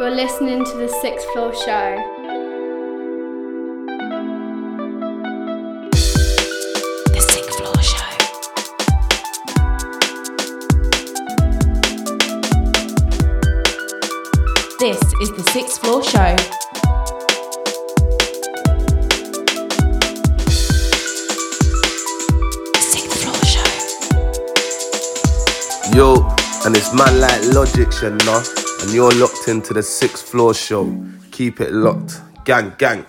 You're listening to the Sixth Floor Show. The Sixth Floor Show. This is the Sixth Floor Show. The Floor Show. Yo, and it's man like Logic, you know. And you're locked into the sixth floor show. Keep it locked. Gang, gang.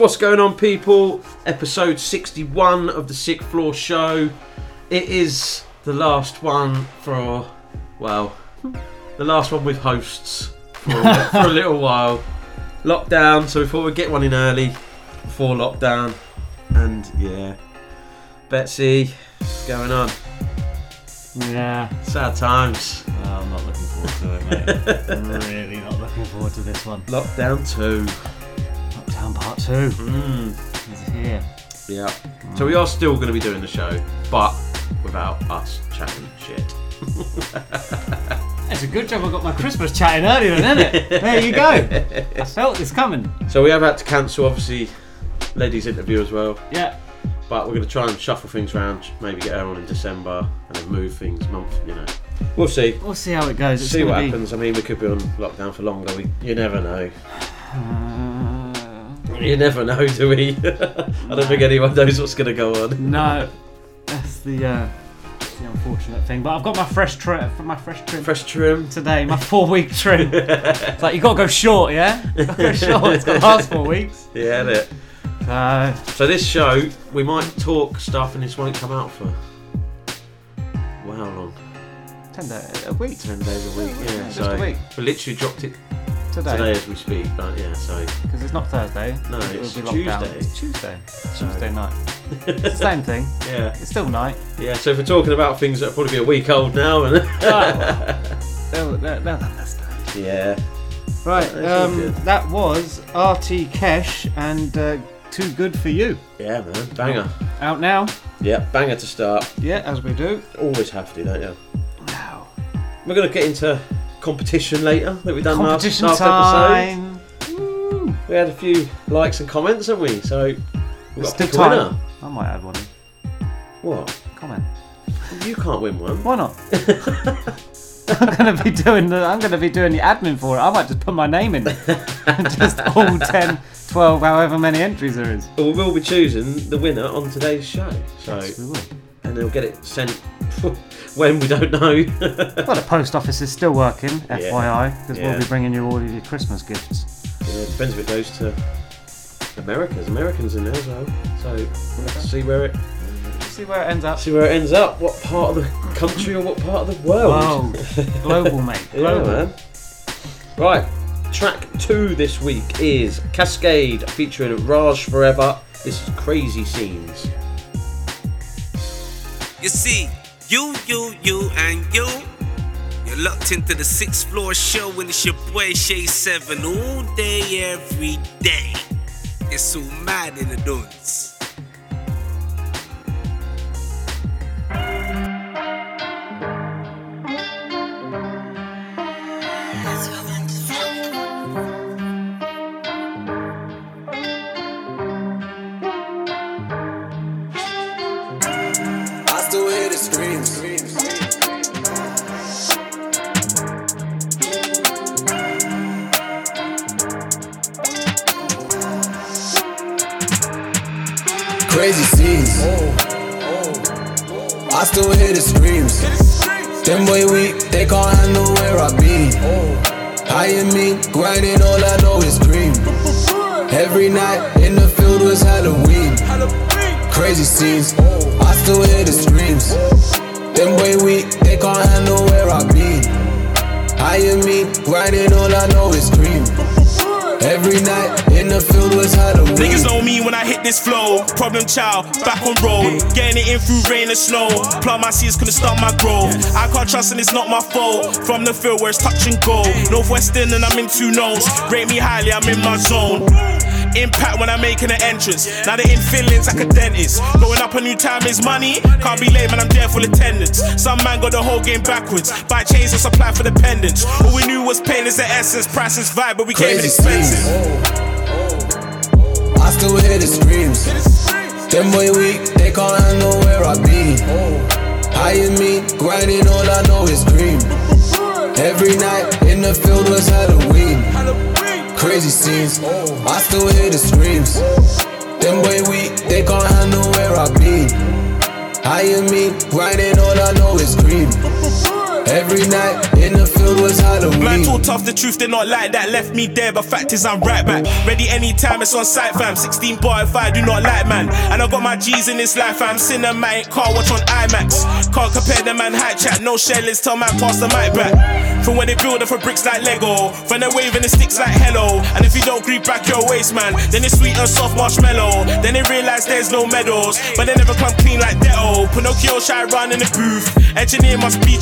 What's going on, people? Episode 61 of the Sixth Floor Show. It is the last one for, well, the last one with hosts for a, for a little while. Lockdown, so we thought we'd get one in early before lockdown. And yeah, Betsy, what's going on? Yeah, Sad times. well, I'm not looking forward to it, mate. I'm really not looking forward to this one. Lockdown 2. Part 2 Mm, is here. yeah. So we are still going to be doing the show, but without us chatting shit. It's a good job I got my Christmas chatting earlier, isn't it? There you go. I felt this coming. So we have had to cancel, obviously, Lady's interview as well. Yeah. But we're going to try and shuffle things around, maybe get her on in December, and then move things month, you know. We'll see. We'll see how it goes. It's see what be- happens. I mean, we could be on lockdown for longer. We, you never know. Uh, You never know, do we? I don't think anyone knows what's going to go on. No, that's the uh, the unfortunate thing. But I've got my fresh trim, my fresh trim Fresh trim. today. My four week trim. it's like you got to go short, yeah. Go short. It's got to last four weeks. Yeah, innit? So So this show, we might talk stuff and this won't come out for. Well, how long? ten days a week 10 days a week, yeah. Yeah, so a week. we literally dropped it today today as we speak, but yeah, so. because it's not Thursday. No, it's be locked down. Tuesday. It's Tuesday. So- Tuesday night. It's the same thing. Yeah, It's still night. yeah. So if we're talking about things that'll probably be a week old now, and They'll, they'll, they'll understand. yeah, Right, um, that was RT Kesh and uh, Too Good for You. yeah, man, banger. Out now. Yeah, banger to start. Yeah, as we do. Always have to, don't you? Now. We're gonna get into competition later that we done last, Competition last episode. time. Woo. We had a few likes and comments, haven't we? So we've It's got to pick a winner. I might add one. in. What? Comment. You can't win one. Why not? I'm gonna be doing the I'm gonna be doing the admin for it. I might just put my name in. just all 10, 12, however many entries there is. But we will be choosing the winner on today's show. So Yes, we will. And they'll get it sent when we don't know. Well, the post office is still working, FYI, because Yeah. we'll be bringing you all of your Christmas gifts. yeah, it depends if it goes to Americas. Americans in there as well. So we'll have to see where it See where it ends up. see where it ends up. What part of the country or what part of the world? Whoa, global, mate. Yeah, Global. man. Right, track two this week is Casscade featuring Raj Forever. This is Crazy Scenes. You see, you, you, you, and you. You're locked into the sixth floor show, and it's your boy Shay Seven all day, every day. It's so mad in the dunes. Crazy scenes. I still hear the screams. Them boy weak, they can't handle where I be. I and me, grinding, all I know is cream. Every night in the field was Halloween. Crazy scenes, I still hear the screams. Them boy weak, they can't handle where I be. I and me, grinding, all I know is cream. Every night in the field was Halloween. Niggas know me when I hit this flow. Problem child, back on road. Getting it in through rain and snow. Plant my seeds couldn't start my growth. I can't trust and it's not my fault. From the field where it's touch and go. Northwestern and I'm in two notes. Rate me highly, I'm in my zone. Impact when I'm making an entrance. Now they're in feelings like a dentist. Going up a new time is money. Can't be late, man, I'm there full attendance. Some man got the whole game backwards. Buy chains and supply for the pendants. All we knew was pain is the essence. Price is vibe, but we came in Crazy expensive. scenes. I still hear the screams. Them boy weak, they can't handle where I be. I and me, grinding, all I know is cream. Every night in the field was Halloween. Crazy scenes, I still hear the screams. Them boy weak, they can't handle where I be. And me, grinding, all I know is cream. Every night in the field was Halloween. Man talk tough, the truth, they not like that. Left me there, but fact is I'm right back. Ready anytime, it's on site, fam. 16 bar if I do not like, man. And I got my G's in this life, fam. Cinematic car watch on IMAX. Can't compare the man hype chat, no shellers, tell man pass the mic back. From when they build it for bricks like Lego, from they waving the sticks like hello. And if you don't greet back your waist, man, then it's sweet and soft marshmallow. Then they realize there's no medals, but they never come clean like Dettol. Pinocchio shy run in the booth, engineer must be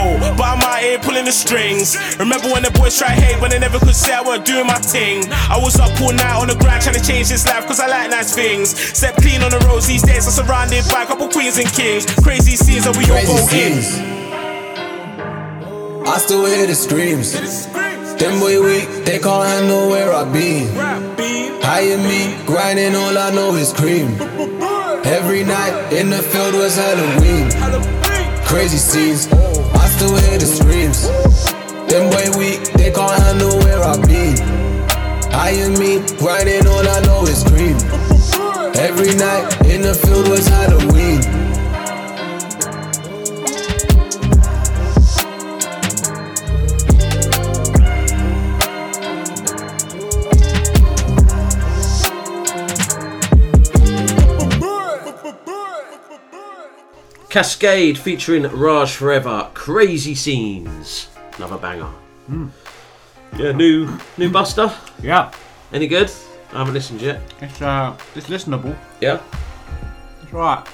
Geppetto. But I'm out here pulling the strings. Remember when the boys tried hate when they never could say I was doing my thing. I was up all night on the grind trying to change this life cause I like nice things. Step clean on the roads these days, I'm surrounded by a couple queens and kings. Crazy scenes that we all go in. I still hear the screams. Them boy weak, they can't handle where I be. And me, grinding, all I know is cream. Every night in the field was Halloween. Crazy scenes, I still hear the screams. Them boy weak, they can't handle where I be. High in me, grinding, all I know is cream. Every night in the field was Halloween. Casscade featuring Raj Forever. Crazy scenes. Another banger. Yeah, new new Busta. Yeah, Any good? I haven't listened yet. it's uh, it's listenable. Yeah. It's right.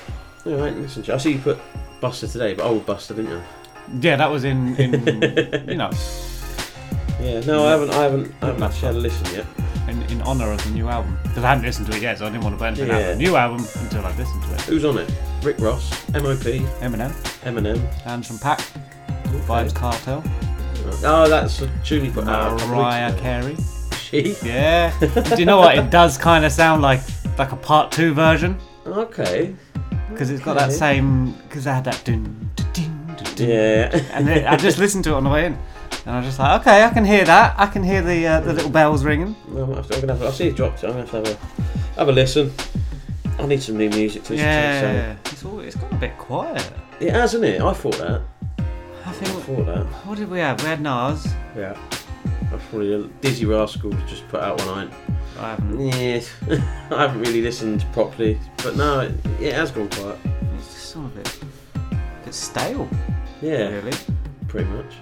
Yeah, I ain't listened to. I see you put Busta today, but old Busta, didn't you? Yeah, that was in in you know Yeah. No, I haven't. I haven't. I haven't actually had a listen yet. In, in honor of the new album because I hadn't listened to it yet, so I didn't want to put anything out of the new album until I'd listened to it. Who's on it? Rick Ross, MOP, Eminem, Eminem. Anderson .Paak, Vybz Kartel, Oh, that's a tune he put out. a couple of weeks Mariah ago. Carey. She. Yeah. Do you know what? It does kind of sound like like a part two version Okay. because it's got that Okay. same because they had that dun, dun, dun, dun, dun. Yeah. And it, I just listened to it on the way in, and I was just like, okay, I can hear that. I can hear the uh, the little bells ringing. Well, I'm, gonna have to, I'm gonna have. To, I see it dropped. I'm gonna have to have a have a listen. I need some new music to listen Yeah, it's all, it's got a bit quiet. It has, isn't it? I thought that. I I think. thought that. What did we have? We had Nas. Yeah. That's probably a Dizzee Rascal's just put out one. I I haven't. yeah. I haven't really listened properly, but no, it, it has gone quiet. It's just sort of a bit, a bit stale, Yeah, really. pretty much.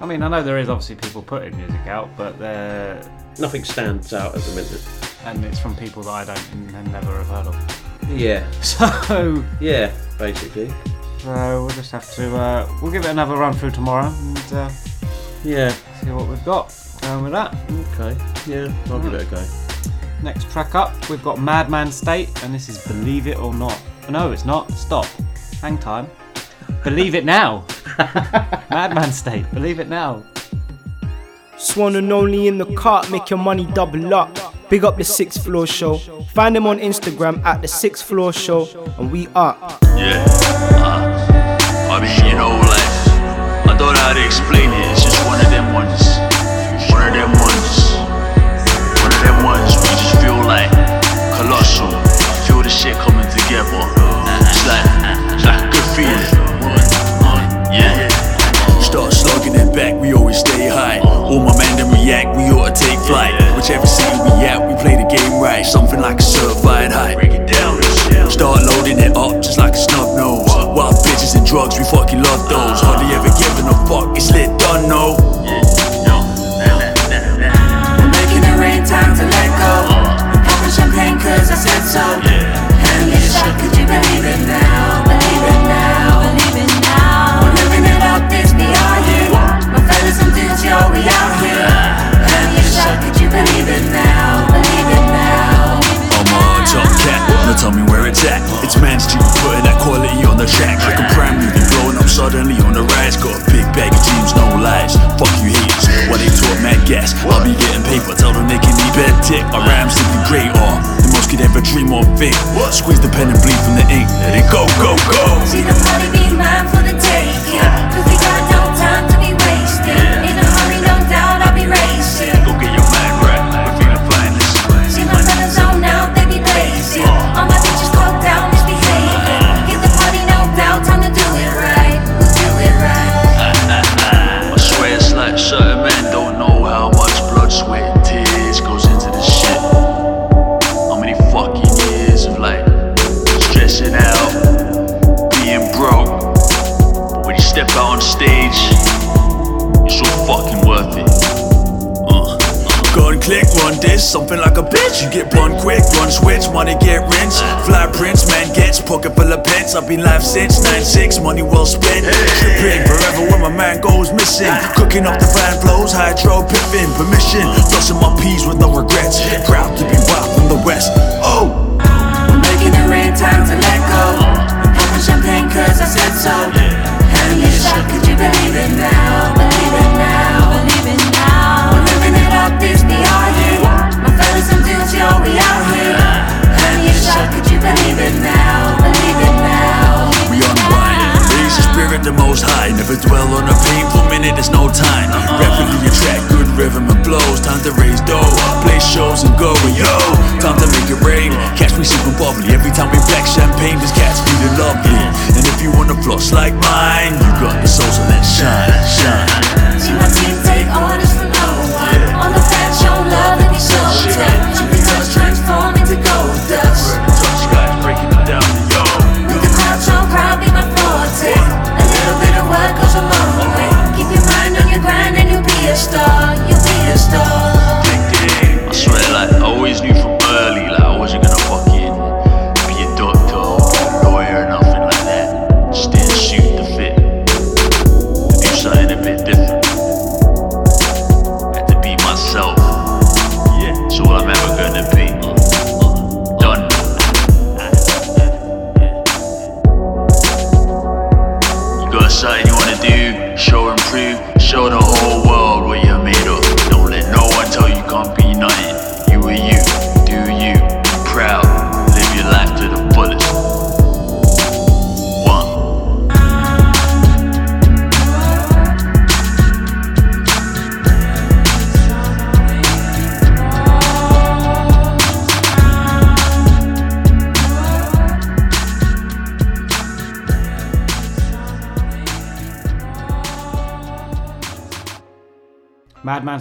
I mean, I know there is obviously people putting music out, but they're Nothing stands out as a minute. and it's from people that I don't and never have heard of. Yeah, So, yeah, basically. so we'll just have to uh, we'll give it another run through tomorrow and uh, Yeah. see what we've got going with that. Okay. Yeah, I'll give it a go. Next track up, we've got Madman State, and this is Believe It or Not. No, it's not. Stop. Hang time. Believe it now. Madman State. Believe it now. Swan and only in the cart, make your money double up. Big up the sixth floor show. Find them on Instagram at the sixth floor show, and we are. Yeah. Uh, I mean, you know, like, I don't know how to explain it. It's just one of them ones. One of them flight. Whichever city we at, we play the game right. Something like a certified high. Break it down. Start loading it up just like a snub nose. Wild bitches and drugs, we fucking love those. Tell me where it's at. It's man's G, putting that quality on the track. Like a prime movie, blowing up suddenly on the rise. Got a big bag of dreams, no lies. Fuck you haters, why they talk mad gas? I'll be getting paper, tell them they can it tick. My rhymes simply great, or the most could ever dream or think. Squeeze the pen and bleed from the ink, let it go, go, go. See the party be mine for the taking. Run something like a bitch. You get blunt quick, run switch, money get rinsed. Fly prince, man gets pocket full of pence. I've been live since 9-6, money well spent. Tripping forever when my man goes missing. Cooking up the fan flows, hydro piffing. Permission, dusting my peas with no regrets. Proud to be wild from the west. Oh! I'm making it rain, time to let go. Popping champagne cause I said so. You shot, could you believe it now? Spirit the most high. Never dwell on a painful minute, there's no time. Rapidly attract good rhythm and blows. Time to raise dough, play shows and go. Yo, time to make it rain. Catch me sipping bubbly every time we black champagne. This cat's feeling lovely. And if you wanna floss like mine, you got the soul, so let's shine, shine.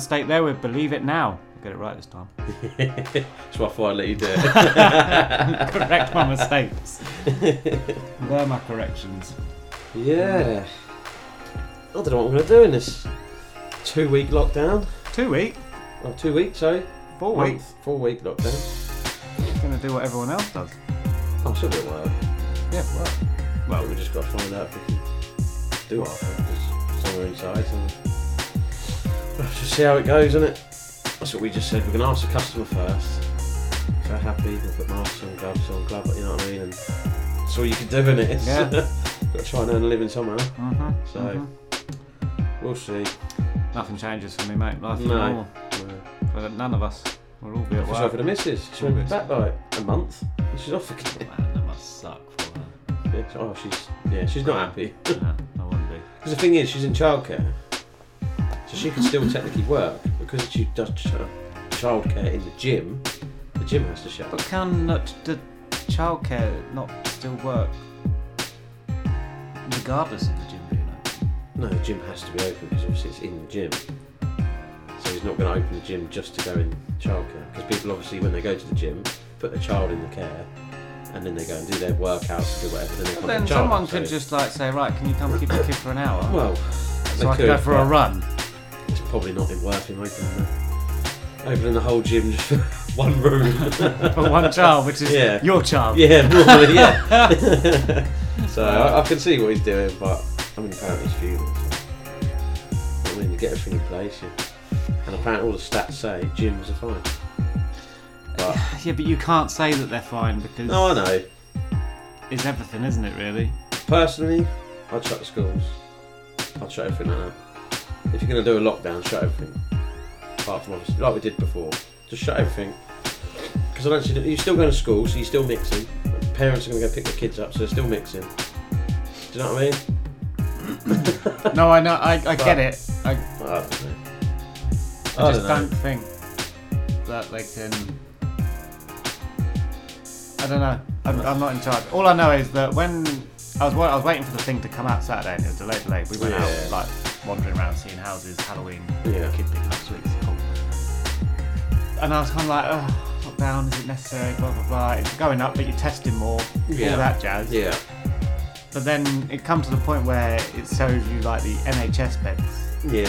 State there with Believe It Now. I'll get it right this time. That's why I thought I'd let you do it. Correct my mistakes. They're my corrections. Yeah. I don't know what I'm going to do in this two week lockdown. Two week? Oh, two weeks, sorry. Four Month, weeks. Four week lockdown. Gonna do what everyone else does. Oh, still do work. Yeah, well. Well, we just got to find out if we can do our somewhere inside. And just see how it goes, isn't it? That's what we just said. We're going to ask the customer first. They're happy, we'll put masks on, gloves on, glove, you know what I mean? And that's all you can do, isn't it? Yeah. got to try and earn a living somehow. Mhm, So, mhm. we'll see. Nothing changes for me, mate. Life is No. normal. For none of us. We'll all be at She's work. for the missus. She All went good. back like a month. She's off again. Man, that must suck for her. Yeah, oh, she's yeah, she's not happy. No, I wouldn't be. Because the thing is, she's in childcare, so she can still technically work because she does ch- childcare in the gym. The gym has to shut. But can uh, not the childcare not still work regardless of the gym being open? No, the gym has to be open because obviously it's in the gym. So he's not going to open the gym just to go in childcare. Because people obviously, when they go to the gym, put their child in the care, and then they go and do their workouts, do whatever. Then they come then to the child. someone so- could just like say, right, can you come keep the kid for an hour? Well, so I can go for a run. It's probably not been worth him opening the, uh, opening the whole gym just for one room For one child, which is yeah. your child. Yeah, normally, yeah. so I, I can see what he's doing, but I mean, apparently he's fuming. So. I mean, you get everything in place, yeah. and apparently all the stats say gyms are fine. But Yeah, but you can't say that they're fine because no, I know. it's everything, isn't it? Really. Personally, I'd shut the schools. I'd shut everything down. If you're going to do a lockdown, shut everything. Apart from obviously, like we did before, just shut everything. Because I don't see that you're still going to school, so you're still mixing. Parents are going to go pick their kids up, so they're still mixing. Do you know what I mean? no, I know. I, I But- get it. I, I don't know. I I just don't don't think that they can. I don't know. I'm, I'm not in charge. All I know is that when I was wa- I was waiting for the thing to come out Saturday and it was delayed, delayed. We went Yeah. out like wandering around, seeing houses, Halloween, Yeah. kid picking up sweets, cool. And I was kind of like, oh, lockdown, is it necessary? Blah blah blah. It's going up, but you're testing more, Yeah. all that jazz. Yeah. But then it comes to the point where it shows you like the NHS beds Yeah.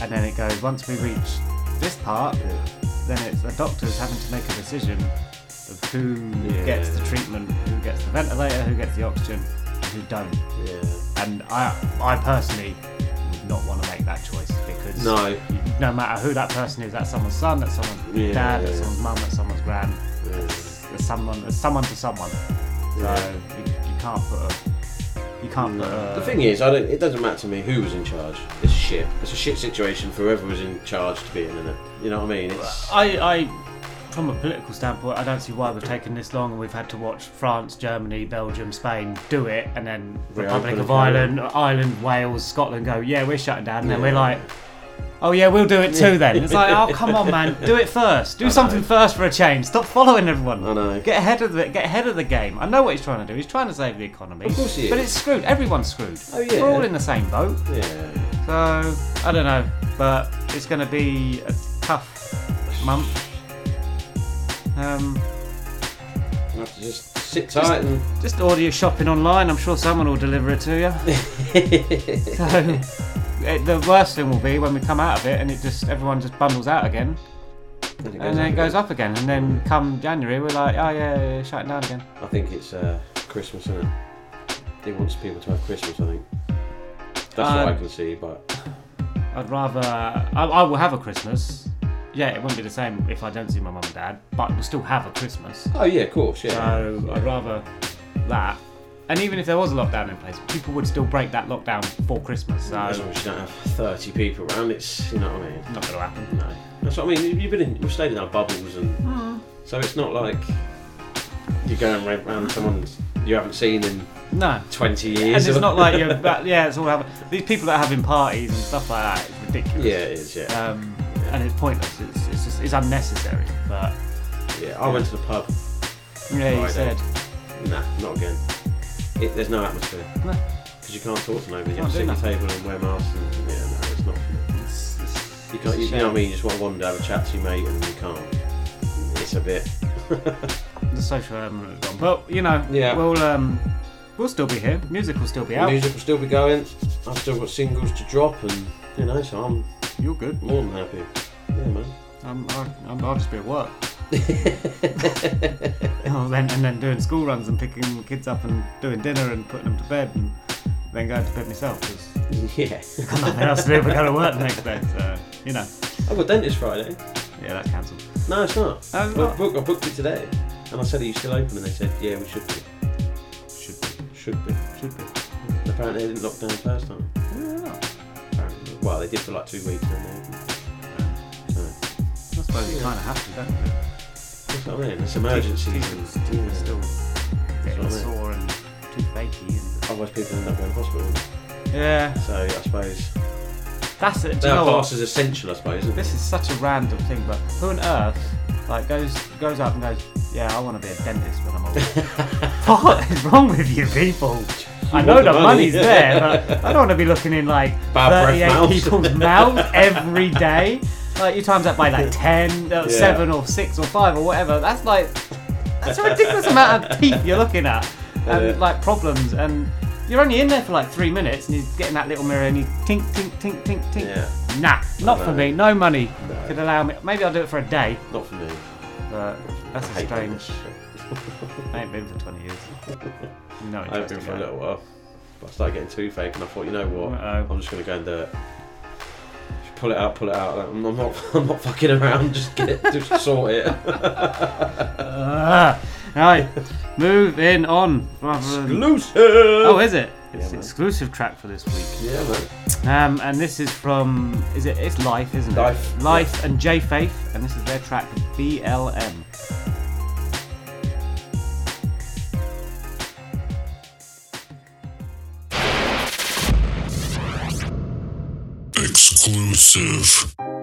and then it goes once we reach this part then it's the doctors having to make a decision of who Yeah. gets the treatment who gets the ventilator who gets the oxygen and who don't Yeah. and i i personally that choice because No. no matter who that person is that's someone's son that's someone's Yeah, dad that's yeah. someone's mum that's someone's grand. Yeah. there's someone there's someone to someone so you, you can't put a you can't put a, The thing is, I don't. It doesn't matter to me who was in charge. It's shit. It's a shit situation for whoever was in charge to be in, it. You know what I mean? It's I, I from a political standpoint, I don't see why we've taken this long and we've had to watch France, Germany, Belgium, Spain do it, and then Republic of Ireland, Ireland, Wales, Scotland go, yeah, we're shutting down, and then Yeah. we're like, oh yeah, we'll do it too. Then it's like, oh come on, man, do it first. Do something first for a change. Stop following everyone. I know. Get ahead of the get ahead of the game. I know what he's trying to do. He's trying to save the economy. Of course he is. But it's screwed. Everyone's screwed. Oh, yeah. We're all in the same boat. Yeah. So I don't know, but it's going to be a tough month. Um, You have to just sit tight and. just order your shopping online. I'm sure someone will deliver it to you. so it, the worst thing will be when we come out of it and it just everyone just bundles out again, And and then it goes up again, and then come January we're like, oh yeah, yeah, yeah shutting down again. I think it's uh, Christmas, isn't it? He wants people to have Christmas, I think. That's what I Um, can see, but I'd rather I, I will have a Christmas. Yeah, it won't be the same if I don't see my mum and dad, but we'll still have a Christmas. oh yeah, of course, yeah. So I'd rather that. And even if there was a lockdown in place, people would still break that lockdown for Christmas. So as long as you don't have thirty people around, it's you know what I mean. not going to happen. No, that's what I mean. You've been in, you've stayed in our bubbles, and Hmm. so it's not like you're going around, around someone you haven't seen in No. twenty years. And years. it's not like you're, but yeah, it's all having these people that are having parties and stuff like that. It's ridiculous. yeah, it is. Yeah, Um, and it's pointless. It's, it's just it's unnecessary. But yeah. I went to the pub. yeah, you said Nah, not again. It, there's no atmosphere No. because you can't talk to nobody. You have to sit at your table and wear masks. And, yeah, no, it's not. it's, it's, You can't. You, you know what I mean? You just want to wander, have a chat to your mate, and you can't. It's a bit. the social element is gone. But you know, Yeah. we'll um, we'll still be here. Music will still be out. Music will still be going. I've still got singles to drop, and you know, so I'm You're good. more than happy. Yeah, man. I'm, I'm, I'll just be at work. oh, then and then doing school runs and picking kids up and doing dinner and putting them to bed and then going to bed myself because Yeah. got nothing else to do but go to work the next day. So you know, I've got dentist Friday. yeah, that's cancelled. No, it's not. Oh, it's I not? booked, I booked it today, and I said, "Are you still open?" And they said, "Yeah, we should be. Should be, Should be." should be. Apparently, they didn't lock down the first time. Yeah. Well, they did for like two weeks, and then. So, I suppose you kind of have to, don't you? that's what I mean. It's emergencies. Teeth, and, teeth are still getting what I mean. sore and Otherwise, people end up going to hospital. yeah, So I suppose that's it. Do they you are what? classed as essential. I suppose. Isn't This is such a random thing, but who on earth like goes goes up and goes, yeah, I want to be a dentist when I'm older. what is wrong with you people? I know the the money. money's there, but I don't want to be looking in like Bad 38 mouths. people's mouths every day. Like you times that by like 10, uh, Yeah. 7 or 6 or 5 or whatever. That's like, that's a ridiculous amount of teeth you're looking at. And Yeah. like problems. And you're only in there for like 3 minutes and you get in that little mirror and you tink, tink, tink, tink, tink. Yeah. Nah, not for me. No money No. could allow me. Maybe I'll do it for a day, Not for me. but that's a strange. I ain't been for 20 years. No I've been for a little while. But I started getting toothache, and I thought, you know what? Uh-oh. I'm just going to go and do it. Just pull it out, pull it out. I'm I'm not, I'm not fucking around. Just get it, just sort it. Ah, right, moving on. Exclusive. Oh, is it? It's Yeah, man. exclusive track for this week. Yeah, man. Um, and this is from is it? It's L.Y.F.E, isn't it? L.Y.F.E, L.Y.F.E and J Faith, and this is their track BLM. Exclusive.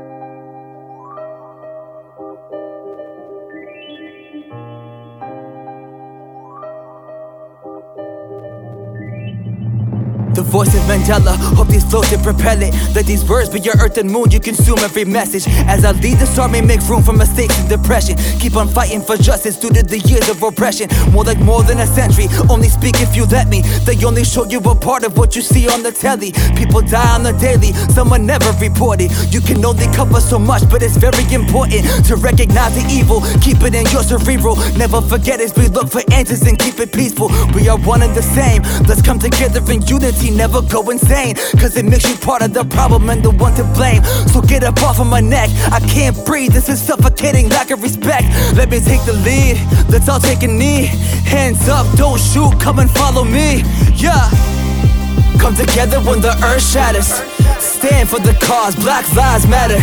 The voice of Mandela, hope these flows can propel it. Let these words be your earth and moon, you consume every message. As I lead this army, make room for mistakes and depression. Keep on fighting for justice due to the years of oppression. More like more than a century, only speak if you let me. They only show you a part of what you see on the telly. People die on the daily, someone never reported. You can only cover so much, but it's very important to recognize the evil. Keep it in your cerebral. Never forget as we look for answers and keep it peaceful. We are one and the same. Let's come together in unity, never go insane. Cause it makes you part of the problem and the one to blame. So get up off of my neck. I can't breathe, this is suffocating lack of respect. Let me take the lead, let's all take a knee. Hands up, don't shoot, come and follow me. Yeah. Come together when the earth shatters. Stand for the cause, Black Lives Matter.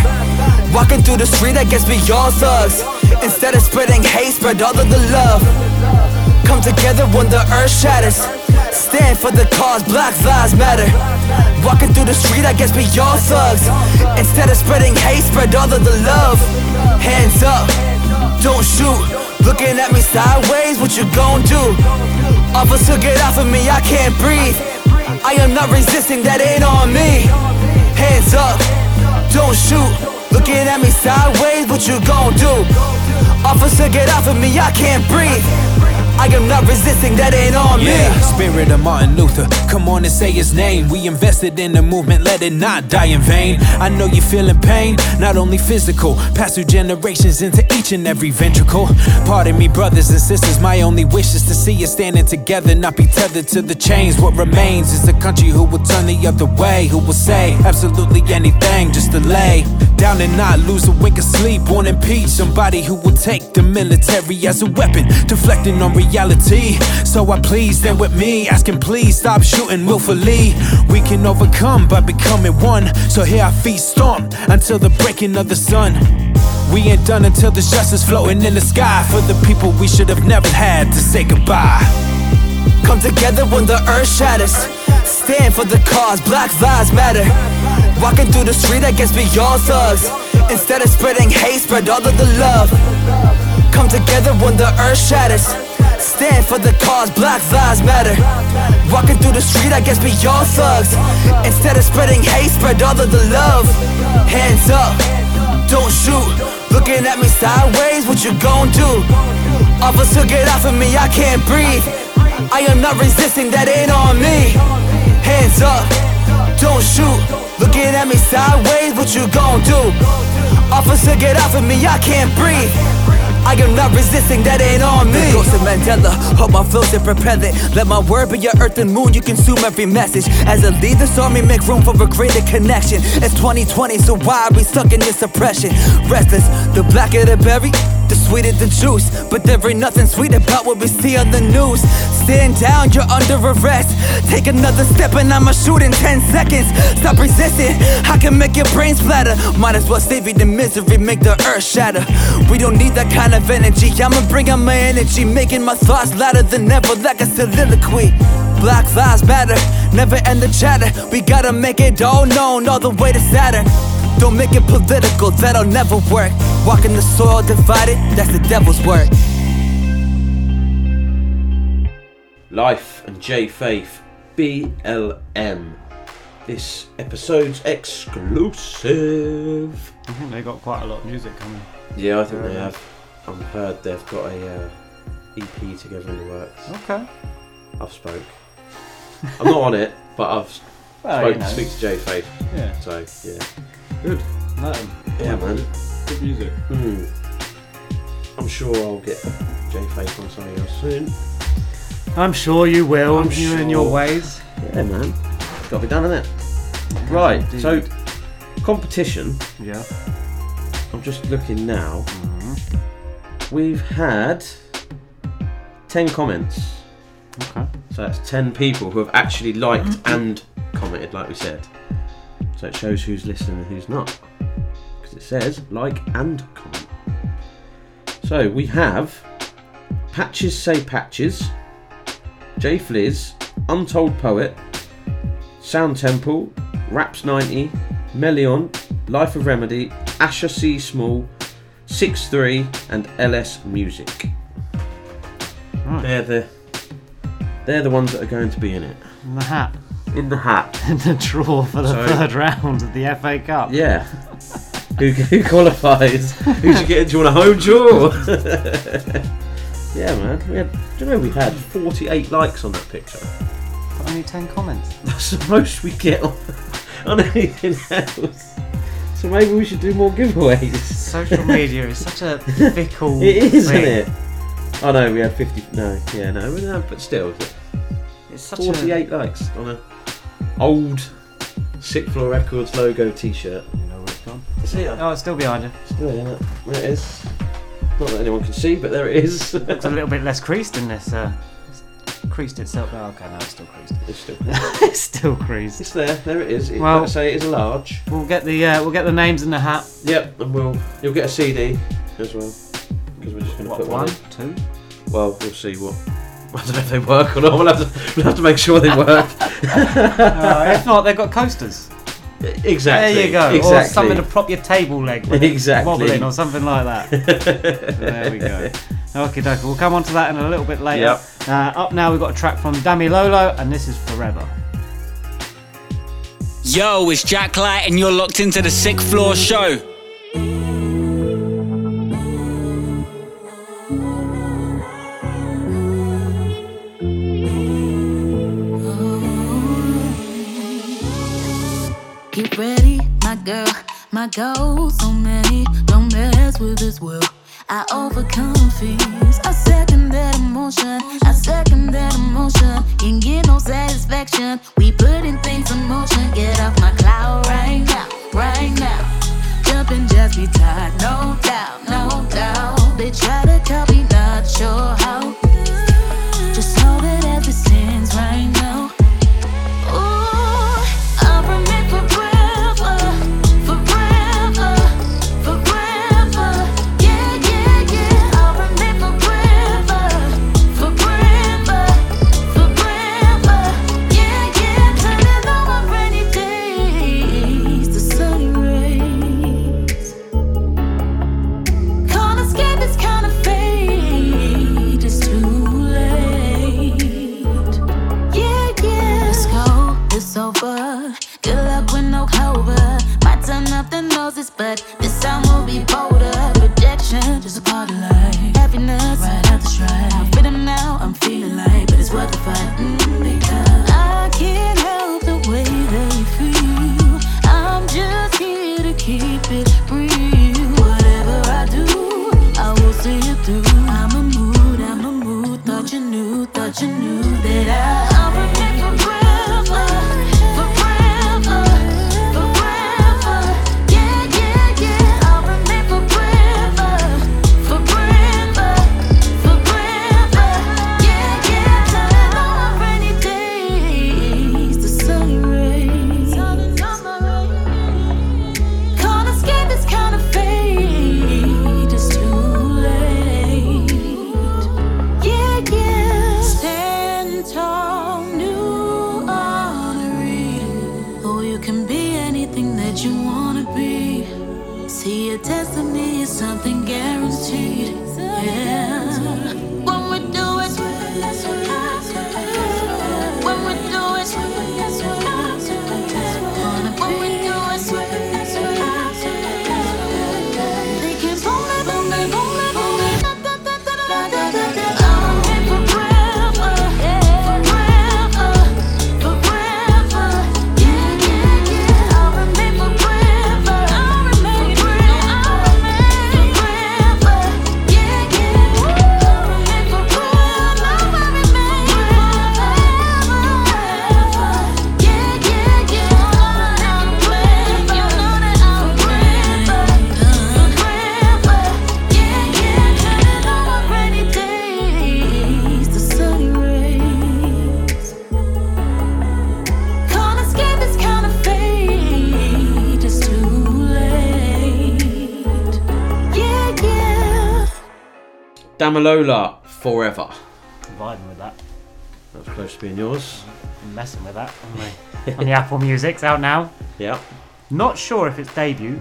Walking through the street, I guess we all thugs. Instead of spreading hate, spread all of the love. Come together when the earth shatters. Stand for the cause, black lives matter. Walking through the street, I guess we all thugs. Instead of spreading hate, spread all of the love. Hands up, don't shoot. Looking at me sideways, what you gon' do? Officer, get off of me, I can't breathe. I am not resisting, that ain't on me. Hands up, don't shoot. Looking at me sideways, what you gon' do? Officer, get off of me, I can't breathe. I am not resisting, that ain't on Yeah, me. spirit of Martin Luther, come on and say his name. We invested in the movement, let it not die in vain. I know you're feeling pain, not only physical, pass through generations into each and every ventricle. Pardon me, brothers and sisters, my only wish is to see us standing together, not be tethered to the chains. What remains is a country who will turn the other way, who will say absolutely anything just to lay down and not lose a wink of sleep, want impeach somebody who will take the military as a weapon, deflecting on reality. So I please stand with me, asking please stop shooting willfully. We can overcome by becoming one. So here our feet stomp until the breaking of the sun. We ain't done until the justice floating in the sky for the people we should have never had to say goodbye. Come together when the earth shatters. Stand for the cause, black lives matter. Walking through the street, I guess we all thugs. Instead of spreading hate, spread all of the love. Come together when the earth shatters. Stand for the cause, black lives matter. Walking through the street, I guess we all thugs. Instead of spreading hate, spread all of the love. Hands up, don't shoot. Looking at me sideways, what you gon' do? Officer, get off of me, I can't breathe. I am not resisting, that ain't on me. Hands up, don't shoot. Looking at me sideways, what you gon' do? Officer, get off of me, I can't breathe. I am not resisting, that ain't on me. The ghost of Mandela, hope my flows to propel it. Let my word be your earth and moon, you consume every message. As a leader, saw me make room for a greater connection. It's 2020, so why are we stuck in this oppression? Restless, the blacker the berry, the sweeter the juice. But there ain't nothing sweet about what we see on the news. Stand down, you're under arrest. Take another step and I'ma shoot in 10 seconds. Stop resisting, I can make your brain splatter. Might as well save you the misery, make the earth shatter. We don't need that kind of energy. I'ma bring out my energy, making my thoughts louder than ever, like a soliloquy. Black lives matter, never end the chatter. We gotta make it all known, all the way to Saturn. Don't make it political, that'll never work. Walking the soil divided, that's the devil's work. L.Y.F.E and J Faith BLM. This episode's exclusive. I think they got quite a lot of music coming. Yeah, I think they have. I've heard they've got a uh, EP together in the works. Okay. I've spoke. I'm not on it, but I've Well, spoken you know. to speak to J Faith. Yeah. So yeah, good. Let 'em. Yeah, man. Good music. Mm. I'm sure I'll get J Faith on something else soon. I'm sure you will. I'm you and your ways. Yeah, man. Got to be done, innit? Right. indeed. So competition. Yeah. I'm just looking now. Mm-hmm. We've had 10 comments. Okay. So that's 10 people who have actually liked and commented, like we said. So it shows who's listening and who's not. Because it says like and comment. So we have Patches Say Patches, J Fliz, Untold Poet, Sound Temple, Raps 90, Melion, Life of Remedy, Asher C. Small, 6-3, and LS Music. Right. They're the they're the ones that are going to be in it. In the hat. In the hat. In the draw for the So- third round of the FA Cup. Yeah. who, who qualifies? Who should get into on a home draw? yeah, man. We had, do you know we had 48 likes on that picture? But only 10 comments. That's the most we get on, on anything else. So maybe we should do more giveaways. Social media is such a fickle It is, isn't thing. it? Oh no, we had 50. No, yeah, no, we but still, It's such 48 likes on a old Sixth Floor Records logo T-shirt. a. You know where it's gone. It's here. Oh, it's still behind you. Still here, look. There it is. Not that anyone can see, but there it is. Looks a little bit less creased in this. Uh, creased itself. Oh, okay, no, it's still creased. It's still. creased. it's still creased. It's there. There it is. It, Well- like I say, it is a large. We'll get the uh, we'll get the names in the hat. Yep, and we'll you'll get a CD as well because we're just going to put one. one, in. two? Well, we'll see what. I don't know if they work or not. We'll have to we'll have to make sure they work. Uh, if not, they've got coasters. Exactly. There you go. Or Exactly. something to prop your table leg when it's Exactly. wobbling or something like that. there we go. Okay, dokie. We'll come on to that in a little bit later. Yep. Uh, up now, we've got a track from Damélola, and this is Forever. Yo, it's Jack Light, and you're locked into the Sixth Floor Show. My goals so many. Don't mess with this world. I overcome fears. I second that emotion. I second that emotion. Can't get no satisfaction. We putting things in motion. Get off Apple Music. It's out now. Yeah. Not sure if it's debut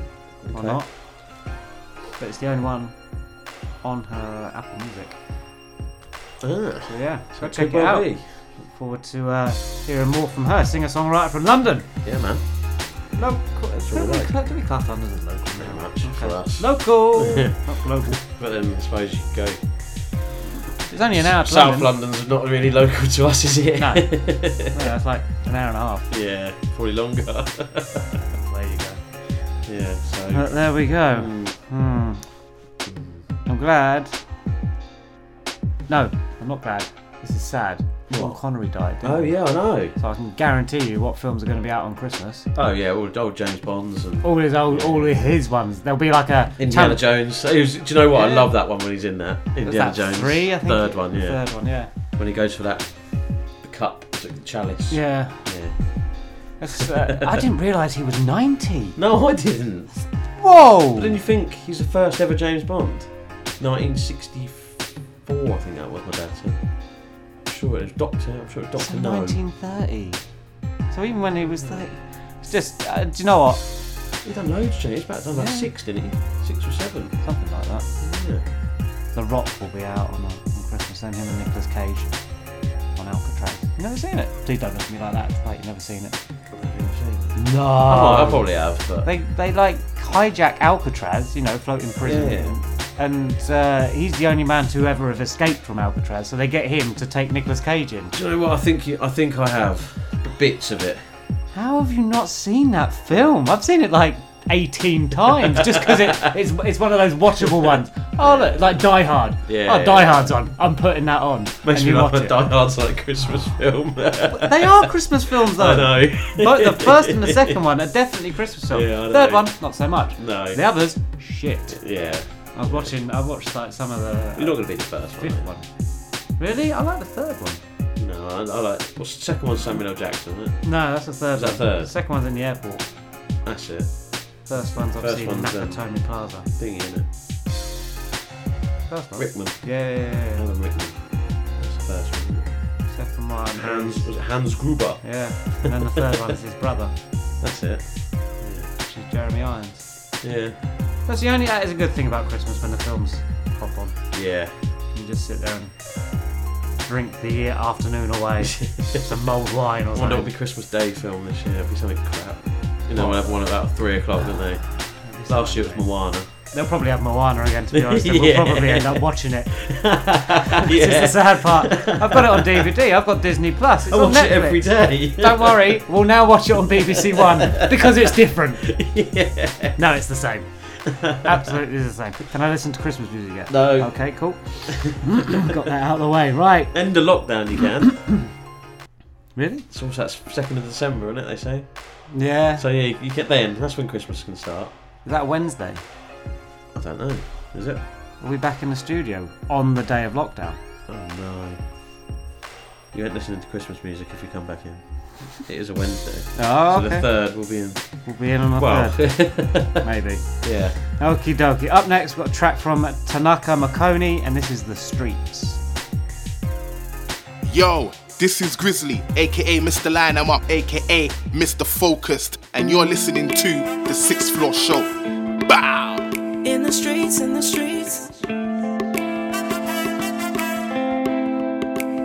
or not, but it's the only one on her Apple Music. Ah, So yeah, so check it out. be. Look forward to uh, hearing more from her. Singer-songwriter from London. Yeah, man. Local. That's Do we, like. do we class London as local? Very much for us. Local, not global. But then I suppose you go. It's only an hour to South London. London's not really local to us, is it? No. Yeah, it's like probably longer. There you go. yeah, so. But there we go. Mm. Hmm. I'm glad. No, I'm not glad. This is sad. Sean What? Connery died. didn't Oh, he? yeah, I know. So I can guarantee you what films are going to be out on Christmas. Oh, yeah, all old James Bonds and All his old, all his ones. There'll be like a Indiana talent- Jones. It was- do you know what? I Yeah. lthink that one when he's in there. Was Indiana that Jones. Three, I think. Third one, yeah. Third one, yeah. When he goes for that the cup, the chalice. Yeah. Yeah. Uh, I didn't realise he was 90. No, I didn't. Whoa! But then you think he's the first ever James Bond? 1964, I think that was my dad said. I'm sure it was Doctor. I'm sure it was So Doctor No. 1930. So even when he was 30. It's just, uh, do you know what? He done loads, James. He's about done like Yeah. six, didn't he? Six or seven. Something like that. Yeah. The Rock will be out on, on Christmas, then him and Nicolas Cage on Alcatraz. You never seen it? Please don't look at me like that. Like you've never seen it. No. I, I probably have, but They, they like hijack Alcatraz, you know, floating prison. Yeah. And uh, he's the only man to ever have escaped from Alcatraz, so they get him to take Nicolas Cage in. do you know what? I think you, I think I have bits of it. How have you not seen that film? I've seen it like 18 times just because it, it's, it's one of those watchable ones. Oh, look, like Die Hard. Yeah, oh, yeah. Die Hard's on. I'm putting that on. Makes and me you laugh watch it. Die Hard's like a Christmas film. They are Christmas films, though. I know. Both the first and the second one are definitely Christmas films. Yeah, I Third know. one, not so much. No. The others, shit. Yeah. I was watching. I watched like some of the. You're not going to be the first one. Fifth one. Really? I like the third one. No, I, I like. What's the second one? Samuel L. Jackson. Isn't it? No, that's the third Is that one. third? Second one's in the airport. That's it. First one's First obviously one's, um, Nakatomi Plaza. Thingy, isn't it? First one. Rickman. Yeah, yeah, yeah. Alan Rickman. That's the first one. Second one. Hans was it Hans Gruber? Yeah. And then the third one is his brother, That's it. which is Jeremy Irons. Yeah. That's the only. That is a good thing about Christmas when the films pop on. Yeah. You just sit there and drink the afternoon away. Some mulled wine or I wonder what something. will be Christmas Day film this year. It'll be something crap. You know, we'll have one about three o'clock, don't they? Last year it was Moana. They'll probably have Moana again, to be honest. and We'll probably end up watching it. Yeah. This is the sad part. I've got it on DVD. I've got Disney Plus. It's I on watch Netflix. it every day. Don't worry. We'll now watch it on BBC One because it's different. yeah. No, it's the same. Absolutely the same. Can I listen to Christmas music yet? No. Okay, cool. got that out of the way. Right. End of lockdown, you can. Really? It's what's that? Second of December, isn't it? They say. Yeah. So yeah, you get then. That's when Christmas can start. Is that Wednesday? I don't know. Is it? Are we back in the studio on the day of lockdown? Oh no. You ain't listening to Christmas music if you come back in. It is a Wednesday. Oh, so the third will be in. We'll be in on the Well, third. Maybe. yeah. Okie dokie. Up next, we've got a track from Tanaka Makoni, and this is The Streets. Yo, this is Grizzly, aka Mr. Line I'm Up, aka Mr. Focused, and you're listening to the Sixth Floor Show. Bow! In the streets, in the streets.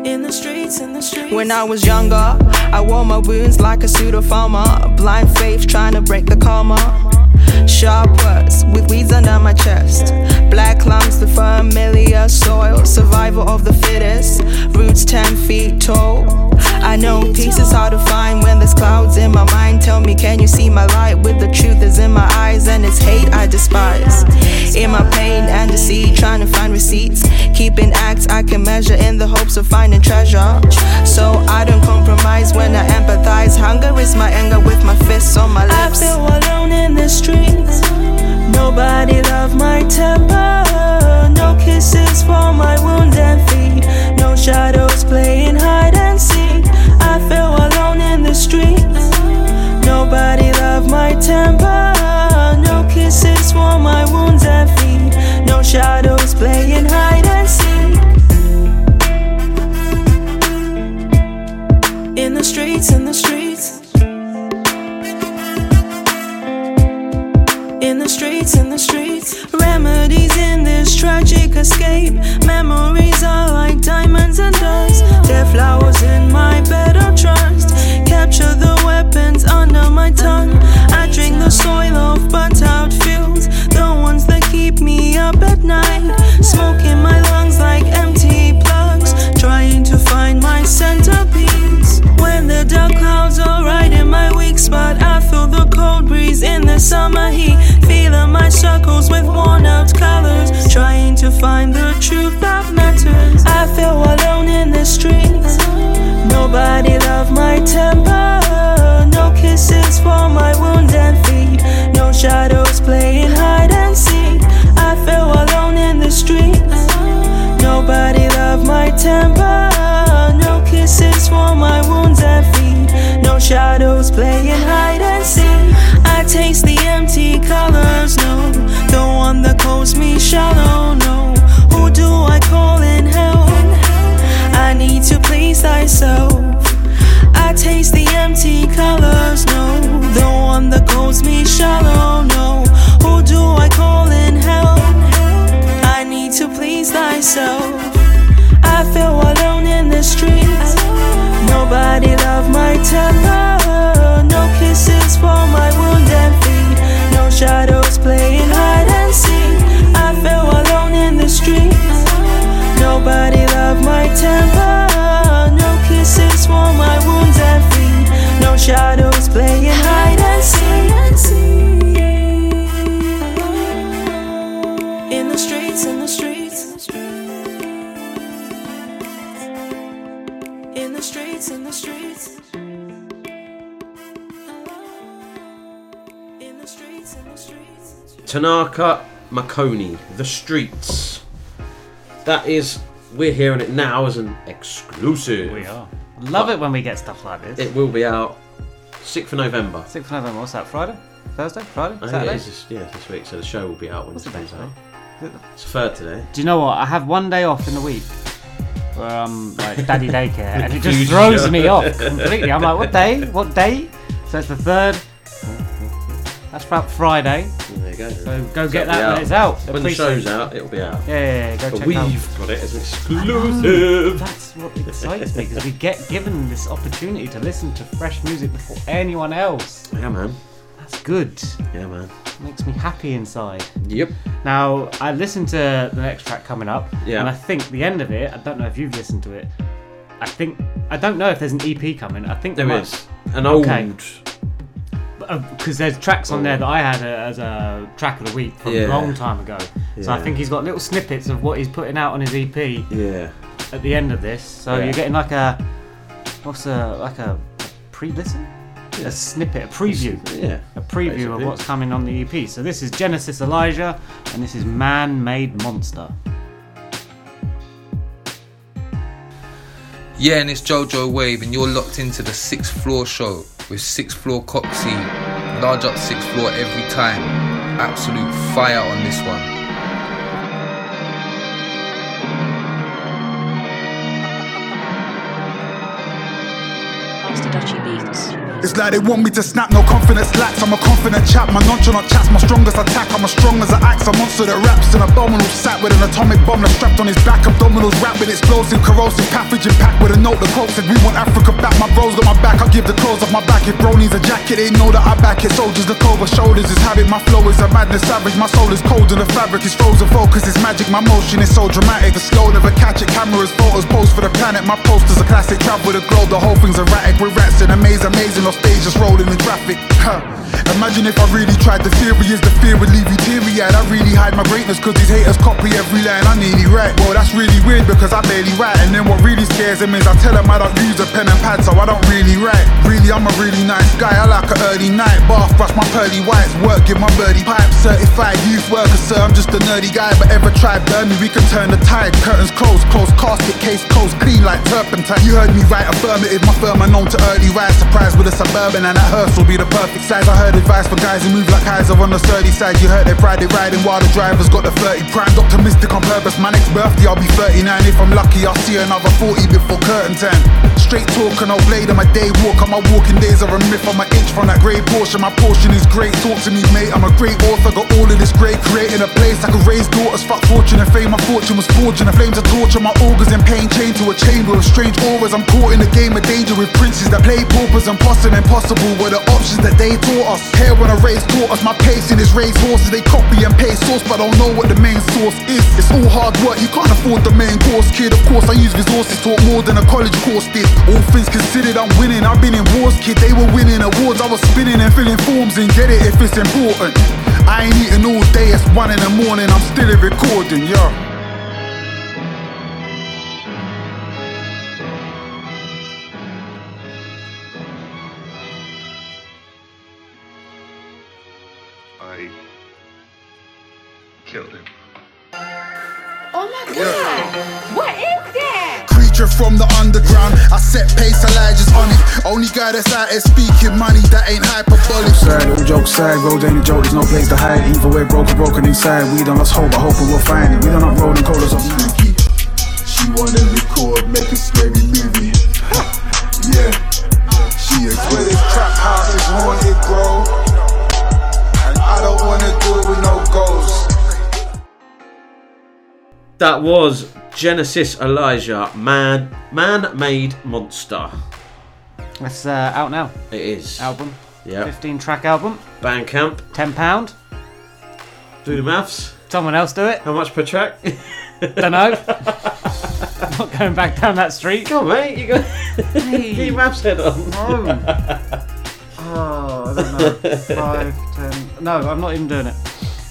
In the streets, in the streets. When I was younger, I wore my wounds like a pseudo farmer. Blind faith trying to break the karma. Sharp words with weeds under my chest. Black lumps, the familiar soil. Survival of the fittest. Roots 10 feet tall. I know peace is hard to find when there's clouds in my mind. Tell me, can you see my light with the truth is in my eyes? And it's hate I despise. In my pain and deceit, trying to find receipts. Keeping acts I can measure in the hopes of finding treasure. So I don't compromise when I empathize. Hunger is my anger with my fists on my lips. I feel alone in the streets. Nobody love my temper. No kisses for my wounds and feet. No shadows playing hide and seek. Tanaka Makoni, The Streets. That is, we're hearing it now as an exclusive. We are. Love it when we get stuff like this. It will be out 6th of November. 6th of November, what's that, Friday? Thursday? Friday? I think Saturday? it is this, yeah, this week, so the show will be out when What's date comes out. It's third today. Do you know what? I have one day off in the week where I'm like daddy daycare, and it just throws me off completely. I'm like, what day? What date? So it's the third. That's about Friday. There go. So go get that when it's out. When the show's out, it'll be out. Yeah, yeah, yeah, go But check we've out. got it as an exclusive. That's what excites me because we get given this opportunity to listen to fresh music before anyone else. Yeah, man. That's good. Yeah, man. Makes me happy inside. Yep. Now I listened to the next track coming up, Yeah. and I think the end of it. I don't know if you've listened to it. I think I don't know if there's an EP coming. I think There might- is. An old. Because there's tracks on there that I had uh, as a track of the week from Yeah. a long time ago. So I think he's got little snippets of what he's putting out on his EP. Yeah. At the end of this, so Yeah. you're getting like a what's a like a, pre-listen, a snippet, a preview, Yeah, a preview basically. of what's coming on the EP. So this is Genesis Elijah, and this is Man-Made Monster. Yeah, and it's Jojo Wave, and you're locked into the sixth floor show with sixth floor Coxie. Large up sixth floor every time. Absolute fire on this one. Dutchy Beats. It's like they want me to snap, no confidence lacks. I'm a confident chap, my nonchalant chat's my strongest attack. I'm as strong as an axe, a monster that raps an abominable sat with an atomic bomb that's strapped on his back. Abdominals wrapped with explosive, corrosive pathogen packed with a note. The quote said, We want Africa back. My bros got my back, I'll give the clothes off my back. If bro needs a jacket, they know that I back it. Soldiers look over shoulders, is habit. My flow is a madness savage. My soul is cold and the fabric is frozen. Focus is magic, my motion is so dramatic. The slow never catch it. Cameras, photos, pose for the planet. My poster's a classic, travel with a globe. The whole thing's erratic. We're rats in a maze, amazing. On stage, just rolling in traffic. Huh. Imagine if I really tried. The theory is the fear would leave you teary eyed. I really hide my greatness cause these haters copy every line I nearly write. Well, that's really weird because I barely write. And then what really scares them is I tell them I don't use a pen and pad, so I don't really write. Really, I'm a really nice guy. I like an early night bath, brush my pearly whites, work, give my birdie pipe. Certified youth worker, sir. I'm just a nerdy guy, but ever try burn me, we can turn the tide. Curtains closed, close casket, case closed, clean like turpentine. You heard me right, affirmative. My firm are known to early rise, surprise with a suburban, and that hearse will be the perfect size. I heard advice for guys who move like Kaiser on the sturdy side. You heard they pride it riding while the driver's got the 30 prime. Optimistic on purpose. My next birthday, I'll be 39. If I'm lucky, I'll see another 40 before curtain time. Straight talk and I'll blade on my day walk. On my walking days are a myth. I'm an inch from that grey portion. My portion is great. Talk to me, mate. I'm a great author. Got all of this great creating a place I could raise daughters. Fuck fortune and fame. My fortune was forging. The flames of torture. My augurs in pain chained to a chamber of strange auras. I'm caught in a game of danger with princes that play paupers and impossible were the options that they taught us. Here when a race taught us, my pacing is race horses. They copy and paste source, but don't know what the main source is. It's all hard work, you can't afford the main course, kid. Of course, I use resources, taught more than a college course did. All things considered, I'm winning. I've been in wars, kid. They were winning awards. I was spinning and filling forms and get it if it's important. I ain't eating all day, it's one in the morning. I'm still recording, yeah. From the underground. I set pace, Elijah's on it. Only guy that's out here speaking money that ain't hyperbolic. Side, all jokes side, road ain't a joke, there's no place to hide. Either way, broken, broken inside. We don't lost hope, I hope we'll find it. We don't up rolling colas off She wanna record, make a scary movie. yeah, she a Where this trap house is haunted, bro. That was Genesis Elijah, Man Man Made Monster. That's uh, out now. It is. Album. Yeah. 15 track album. Bandcamp. £10. Do the maths. Someone else do it. How much per track? Don't know. I'm not going back down that street. Come on, mate. You got get your maths head on. Oh, I don't know. Five, ten. No, I'm not even doing it.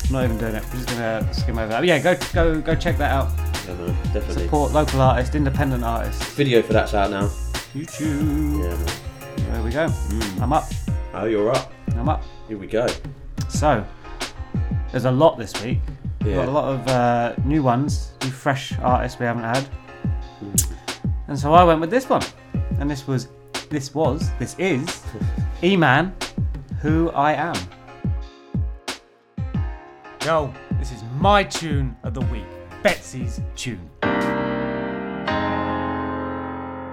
I'm not even doing it. I'm just gonna skim over that. But yeah, go go go check that out. Yeah, no, definitely. Support local artists, independent artists. Video for that's out now. YouTube. Yeah, man. There we go. Hmm. I'm up. Oh, you're up. I'm up. Here we go. So, there's a lot this week. We've got a lot of uh, new ones, new fresh artists we haven't had. Hmm. And so I went with this one. And this was, this was, this is E-Mann, Who I Am. Yo, this is my tune of the week. Betsy's tune.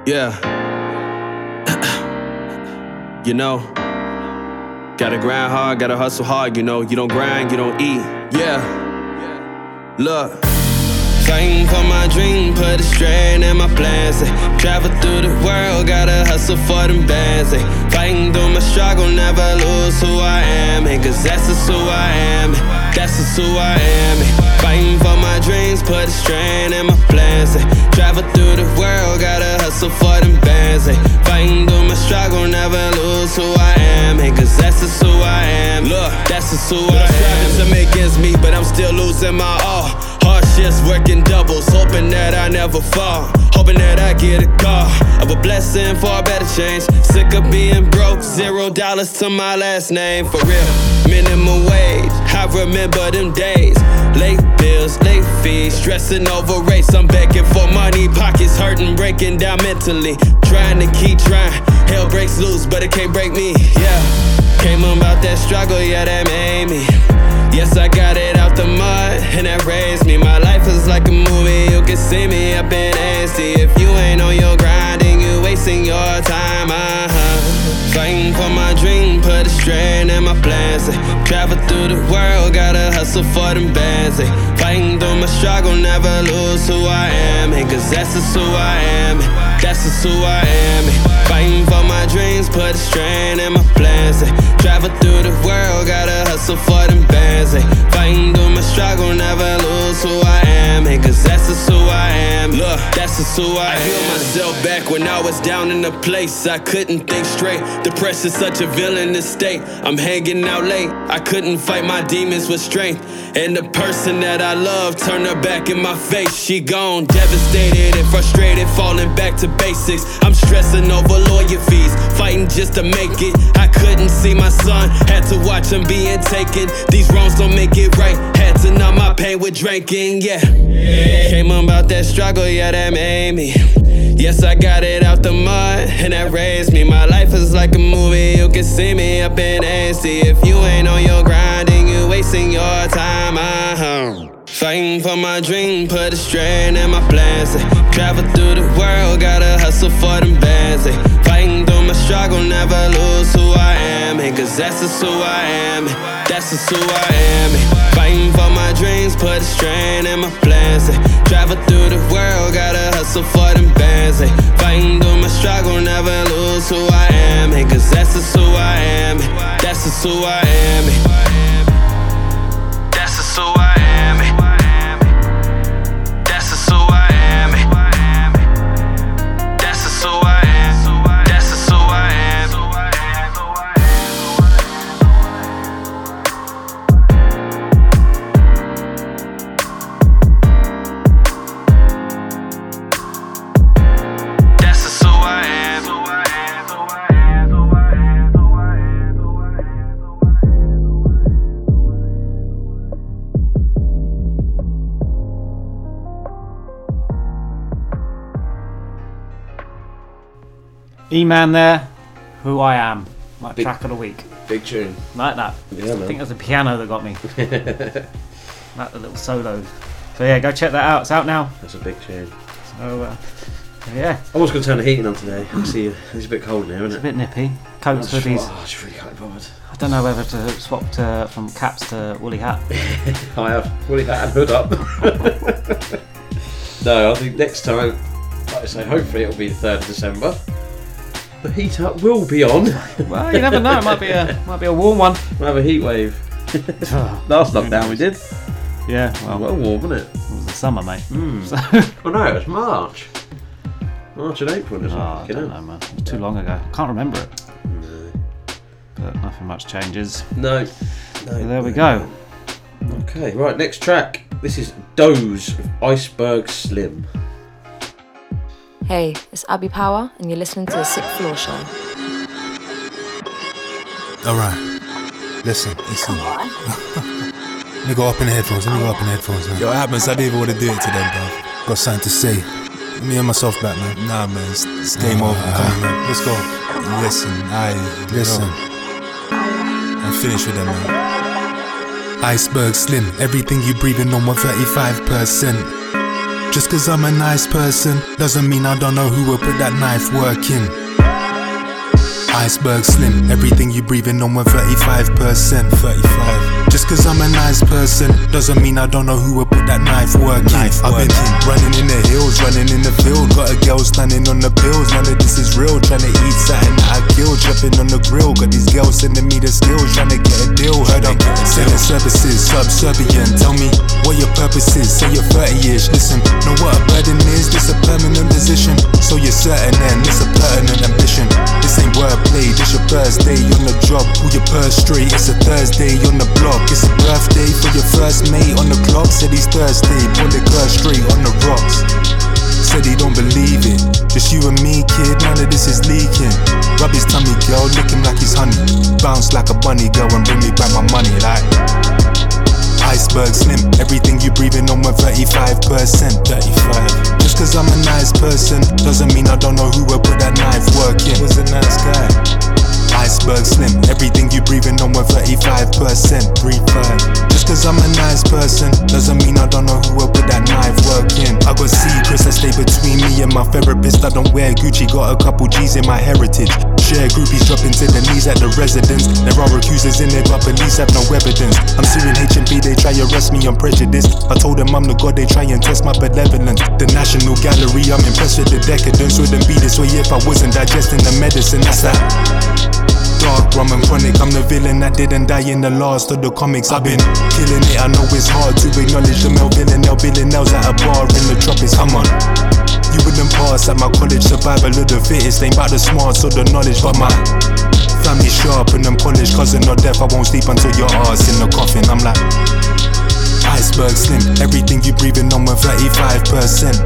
Yeah. you know, gotta grind hard, gotta hustle hard, you know. You don't grind, you don't eat. Yeah. Look. Fighting for my dream, put a strain in my plans. eh. Travel through the world, gotta hustle for them bands. eh. Fighting through my struggle, never lose who I am. eh, Cause that's just who I am. That's who I am. eh. Fighting for my dreams, put a strain in my plans. eh. Travel through the world, gotta hustle for them bands. eh. Fighting through my struggle, never lose who I am. eh, Cause that's just who I am. Look, that's just who I am. Striving to make ends meet, but I'm still losing my all. Shifts, working doubles, hoping that I never fall. Hoping that I get a call of a blessing for a better change. Sick of being broke, zero dollars to my last name, for real. Minimum wage, I remember them days. Late bills, late fees, stressing over rates. I'm begging for money, pockets hurting, breaking down mentally. Trying to keep trying, hell breaks loose, but it can't break me, yeah. Came about that struggle, yeah, that made me. Yes, I got it out the mud, and that raised me. My life is like a movie, you can see me up in nasty. If you ain't on your grind, then you wasting your time, uh huh. Fighting for my dream, put a strain in my plans. Travel through the world, gotta hustle for them bands. Fighting through my struggle, never lose who I am. Cause that's just who I am. That's just who I am. eh. Fighting for my dreams, put a strain in my plans. eh. Travel through the world, gotta hustle for them bands. eh. Fighting through my struggle, never lose who I am. eh, Cause that's just who I am. Look, that's just who I, am. I healed myself back when I was down in a place I couldn't think straight. Depression's such a villainous state. I'm hanging out late. I couldn't fight my demons with strength. And the person that I love turned her back in my face. She gone, devastated and frustrated, falling back to basics. I'm stressing over lawyer fees, fighting just to make it. I couldn't see my son, had to watch him being taken. These wrongs don't make it right. Had to numb my pain with drinking, yeah. Came about that struggle, yeah, that made me. Yes, I got it out the mud, and that raised me. My life is like a movie, you can see me up in AC. If you ain't on your grind, then you wasting your time, uh-huh. Fighting for my dream, put a strain in my plans. eh. Travel through the world, gotta hustle for them bands. eh. Fighting through my struggle, never lose who I am. eh, Cause that's just who I am. That's just who I am. Fighting for my dreams, put a strain in my plans. Travel through the world, gotta hustle for them bands. Fighting through my struggle, never lose who I am. Cause that's just who I am. That's just who I am. E Man there, Who I Am, my Big- track of the week. Big tune. Like that. Yeah, I man. think it was the piano that got me. like the little solo. So yeah, go check that out. It's out now. That's a big tune. So uh, yeah, I was going to turn the heating on today. I see it's a bit cold now, isn't it? it's a bit nippy. Coats, I hoodies. Oh, I just really can't bothered. I don't know whether to swap to, from caps to woolly hat. I have woolly hat and hood up. no, I think next time, like I say, hopefully it'll be the third of December. The heater will be on. Well, you never know. It might be a might be a warm one. We'll have a heat wave. Last lockdown we did. Yeah, well, Well warm, wasn't it? it was the summer, mate. Mm. So- Oh no, it was March. March and April. Isn't Oh, I it? don't know, man. It was too long ago. Can't remember it. No. But nothing much changes. No. no So there we go. Okay, right, next track. This is Doze with Iceberg Slim. Hey, it's Abby Power, and you're listening to the Sixth Floor Show. Alright. Listen, listen. Let me go up in the headphones. Let me go up in the headphones, man. Yo, what happens? I didn't even want to do it today, bro. Got something to say. Let me and myself back, man. Nah, man. It's, it's game over. Come on, man. Let's go. Listen, I listen. I'm finished with them, man. Iceberg slim. Everything you breathing on 135%. Just cause I'm a nice person doesn't mean I don't know who will put that knife work in. Iceberg slim, everything you breathing on 135%. 35. Just cause I'm a nice person doesn't mean I don't know who will put that knife work in. I've been running in the hills, running in the field. Got a girl standing on the pills. None of this is real. Trying to eat something that I killed. Jumping on the grill. Got these girls sending me the skills. Trying to get a deal. Heard I'm selling services, subservient. Tell me what your purpose is. Say you're 30 years. Listen, know what a burden is? This a permanent position. So you're certain then it's a pertinent ambition. This ain't wordplay. This your first day on the job. Pull your purse straight. It's a Thursday on the block. It's a birthday for your first mate on the clock. Said he's thirsty. Pull the curse straight on the rocks. Said he don't believe it. Just you and me, kid. None of this is leaking. Rub his tummy, girl. Lick him like he's honey. Bounce like a bunny, girl, and bring me back my money. Like iceberg slim. Everything you breathing on 135%. 35. Just cause I'm a nice person doesn't mean I don't know who will put that knife work in. Was a nice guy. Iceberg slim, everything you breathing on 135%. 35. Just cause I'm a nice person doesn't mean I don't know who will put that knife work in. I got secrets that stay between me and my therapist. I don't wear Gucci, got a couple G's in my heritage. Share groupies dropping to the knees at the residence. There are accusers in it, but police have no evidence. I'm suing HMP, they try arrest me on prejudice. I told them I'm the god, they try and test my benevolence. The National Gallery, I'm impressed with the decadence. Wouldn't be this way if I wasn't digesting the medicine. That's that. Dark rum and chronic, I'm the villain that didn't die in the last of the comics. I've been killing it, I know it's hard to acknowledge the Melvin and El Villanelles at a bar in the tropics. Come on. You wouldn't pass at my college, survival of the fittest. Ain't about the smarts or the knowledge, but my family sharp and them polished. Cousin or death, I won't sleep until your ass in the coffin. I'm like iceberg slim, everything you breathing on 135%.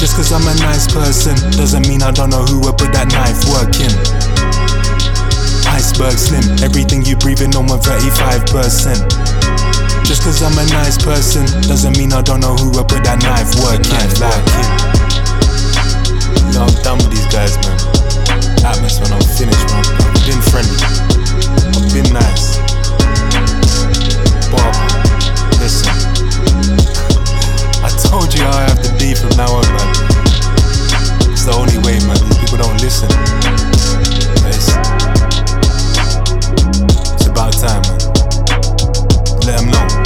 Just cause I'm a nice person doesn't mean I don't know who will put that knife work in. Iceberg slim, everything you breathing on 135%. Just cause I'm a nice person doesn't mean I don't know who will put that knife work in. Like in. No, I'm done with these guys, man. Atmos, man, I'm finished, man. I've been friendly. I've been nice. Bob, listen. I told you how I have to be from now on, man. It's the only way, man. These people don't listen. But about time, man. Let them know.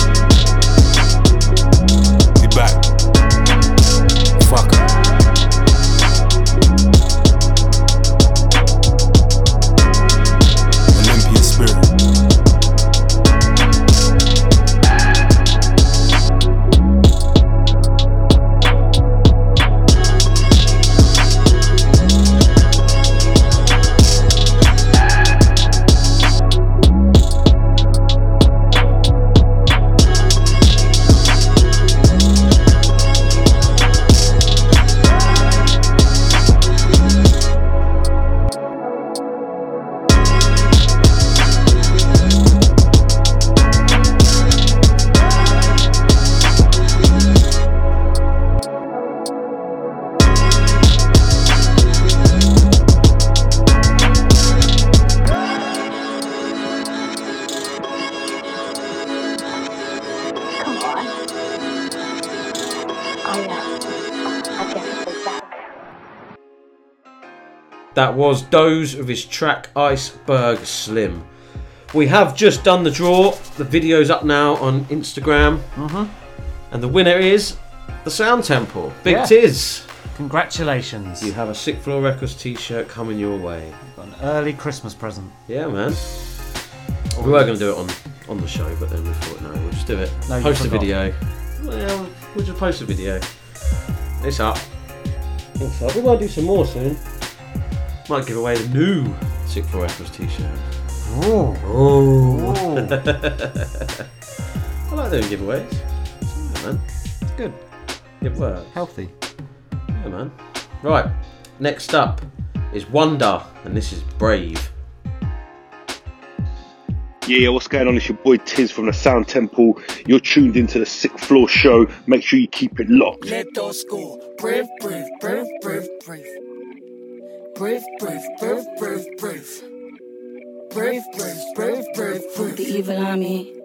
Doze of his track Iceberg Slim. We have just done the draw. The video's up now on Instagram. Mhm. And the winner is the Sound Temple. Big Yeah. Tiz. Congratulations. You have a Sixth Floor Records t shirt coming your way. Got an early Christmas present. Yeah, man. We were going to do it on, on the show, but then we thought, no, we'll just do it. No, post a video. Well, we'll just post a video. It's up. It's up. We might do some more soon. Might give away the new Sixth Floor Records t shirt. Oh. Oh. I like doing giveaways. Yeah, man. It's good. It works. Healthy. Yeah, man. Right. Next up is OneDa, and this is Brave. Yeah, what's going on? It's your boy Tiz from the Sound Temple. You're tuned into the Sixth Floor Show. Make sure you keep it locked. Let those go. Brave, brave, brave, brave, brave. Brave, brave, brave, brave, brave. Brave, brave, brave, brave, brave. The evil army.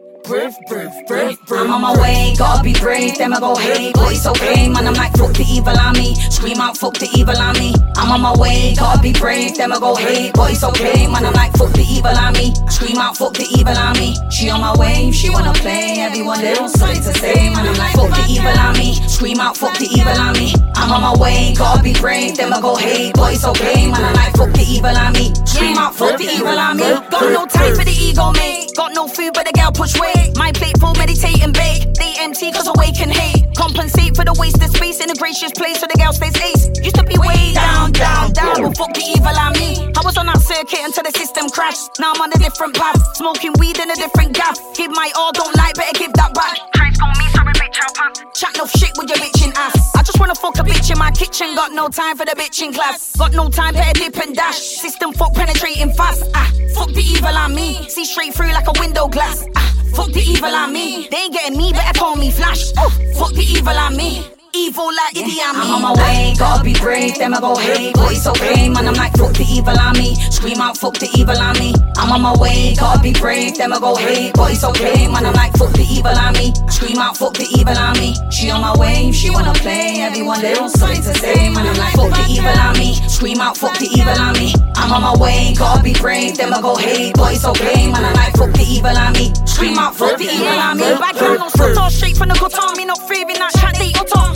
I'm on my way, gotta be brave, them I go hey, but it's okay, man. I'm like fuck the evil on me, scream out fuck the evil on me. I'm on my way, gotta be brave, them I go hey, but it's okay, man. I'm like fuck the evil on me, scream out fuck the evil on me. She on my way, she wanna play, everyone they don't to say, man. I'm like fuck the evil on me, scream out fuck the evil on me. I'm on my way, gotta be brave, them I go hey, but it's okay, man. I'm like fuck the evil on me, scream out fuck the evil on me. Got no time for the ego, mate. Got no food, but the girl push weight. My plate full, meditate and bake. They empty, cause I wake and hate. Compensate for the wasted space in a gracious place so the girl stays ace. Used to be way down, down, down. But fuck the evil on me. I was on that circuit until the system crashed. Now I'm on a different path. Smoking weed in a different gaff. Give my all, don't like, better give that back. Call me, bitch. Chat no shit with your bitching ass. I just wanna fuck a bitch in my kitchen. Got no time for the bitching class. Got no time, better dip and dash. System fuck penetrating fast. Ah, fuck the evil on me. See straight through like a window glass. Ah, fuck the evil on me. They ain't getting me, better call me Flash. Fuck the evil on me. Evil like Idi Amin. I'm on my way, gotta be brave, them I go hey, but it's okay, man. I'm like fuck the evil on me, scream out fuck the evil on me. I'm on my way, gotta be brave, them I go hey, but it's okay, man. I'm like fuck the evil on me, scream out fuck the evil on me. She on my way, she wanna play, everyone they don't something to say, man. I'm like fuck the evil on me, scream out fuck the evil on me. I'm on my way, gotta be brave, them I go hey, but it's okay, man. I'm like fuck the evil on me, scream out fuck the evil on me. Bad girl, no straight from the gutter. Me not fearing that chat, they.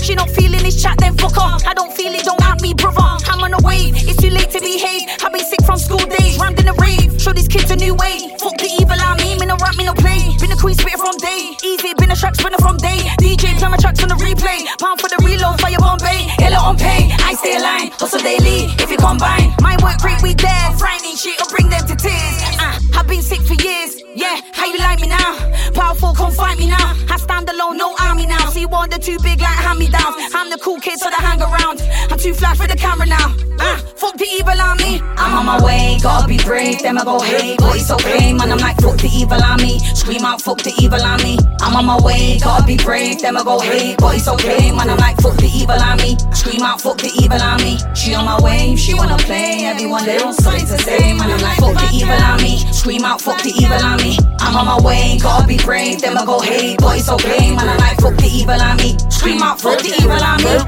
She not feeling this chat, then fuck her. I don't feel it, don't at me, brother. I'm on a wave, it's too late to behave. I've been sick from school days, rammed in the rave. Show these kids a new way. Fuck the evil on me, me no rap, me no play. Been a queen spitter from day, easy, been a track spinner from day. DJ play my tracks on the replay. Pound for the reload, fire Bombay. Yellow on pay, I stay aligned, hustle daily, if you combine. My work rate, we there. Frightening shit, will bring them to tears. Uh, I've been sick for years. Yeah, how you like me now? Powerful, come fight me now. I stand alone, no army See, one, the too big like hand me downs. I'm the cool kid, so they hang around. I'm too flash for the camera now. Uh, fuck the evil on me. I'm on my way, gotta be brave, them I go hey, but it's okay, man. I'm like fuck the evil on me, scream out fuck the evil on me. I'm on my way, gotta be brave, them I go hey, but it's okay, man. I'm like fuck the evil on me, scream out fuck the evil on me. She on my way, she wanna play, everyone they don't something to say, man. I'm like fuck the evil on me, scream out fuck the evil on me. I'm on my way, gotta be brave, them I go hey, but it's okay, man. I'm like fuck the evil on me, scream out fuck the evil on me.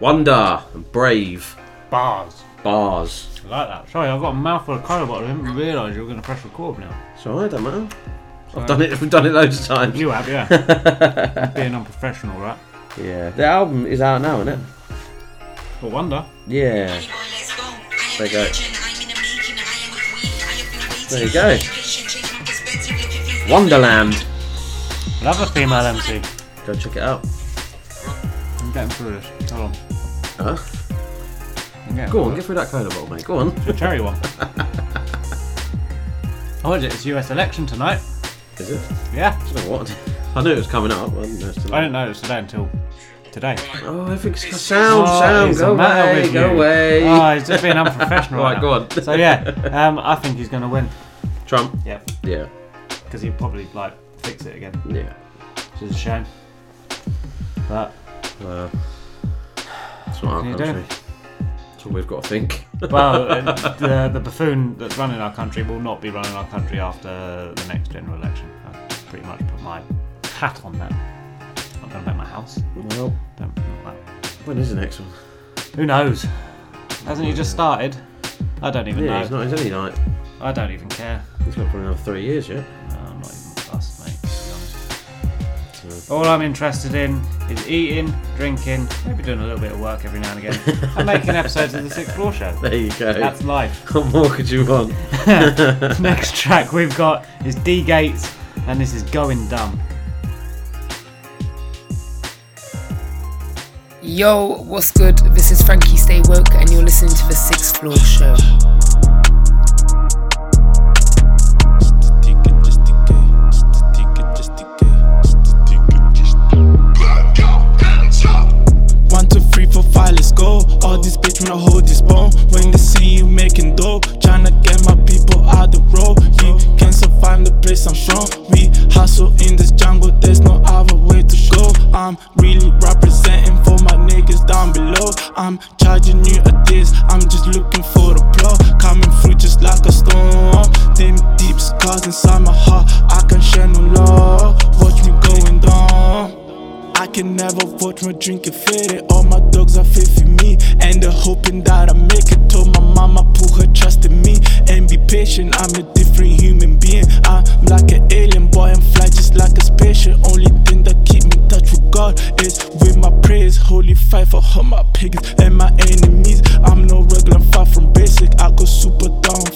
OneDa and Brave. Bars. Bars. I like that. Sorry, I've got a mouthful of cola bottle. I didn't realise you were going to press record now. It's alright, don't matter. I've done it. We've done it loads of times. You have, yeah. Being unprofessional, right? Yeah. The album is out now, isn't it? For OneDa. Yeah. There you go. There you go. Wonderland. Love a female MC. Go check it out. I'm getting through this. Hold on. Huh? Go on, get through that cola bottle, mate. Go on. The cherry one. Oh, is it? It's US election tonight. Is it? Yeah. I don't know what. I knew it was coming up. I didn't know it was I didn't know it was today until today. Oh, everything's sound, Oh, sound. it's Go the matter away, go you? away. Oh, he's just being unprofessional. Right, now. go on. So yeah, um, I think he's going to win. Trump. Yep. Yeah. Because he'd probably like fix it again. Yeah. Which is a shame. But Well, it's not our can you do? country. That's all we've got to think. well, the, the buffoon that's running our country will not be running our country after the next general election. I pretty much put my hat on that. Going my house. Well, Don't, not when is the next one? Who knows? Hasn't he just started? I don't even Yeah, know. it's not. It's only like I don't even care. it's not for another three years yet. No, I'm not even fussed, mate. To be honest. All I'm interested in is eating, drinking, maybe doing a little bit of work every now and again, and making episodes of the Sixth Floor Show. There you go. That's life. What more could you want? Next track we've got is Dgates, and this is Going Dumb. Yo, what's good? This is Frankie Stay Woke, and you're listening to the Sixth Floor Show. One, two, three, four, five, let's go. All this bitch wanna hold this bone. When they see you making dough, tryna get my people out the road. You can survive the place I'm from. We hustle in this jungle, there's no other way to go. I'm really representing for my niggas down below. I'm charging you a diss, I'm just looking for the blow. Coming through just like a storm. Them deep scars inside my heart, I can share no love. Can never watch my drink and fit it. All my dogs are faith in me, and they're hoping that I make it. Told my mama put her trust in me and be patient. I'm a different human being. I'm like an alien boy, I'm fly just like a spaceship. Only thing that keep me touch with God is with my prayers. Holy fight for all my pigs and my enemies. I'm no regular, far from basic. I go super down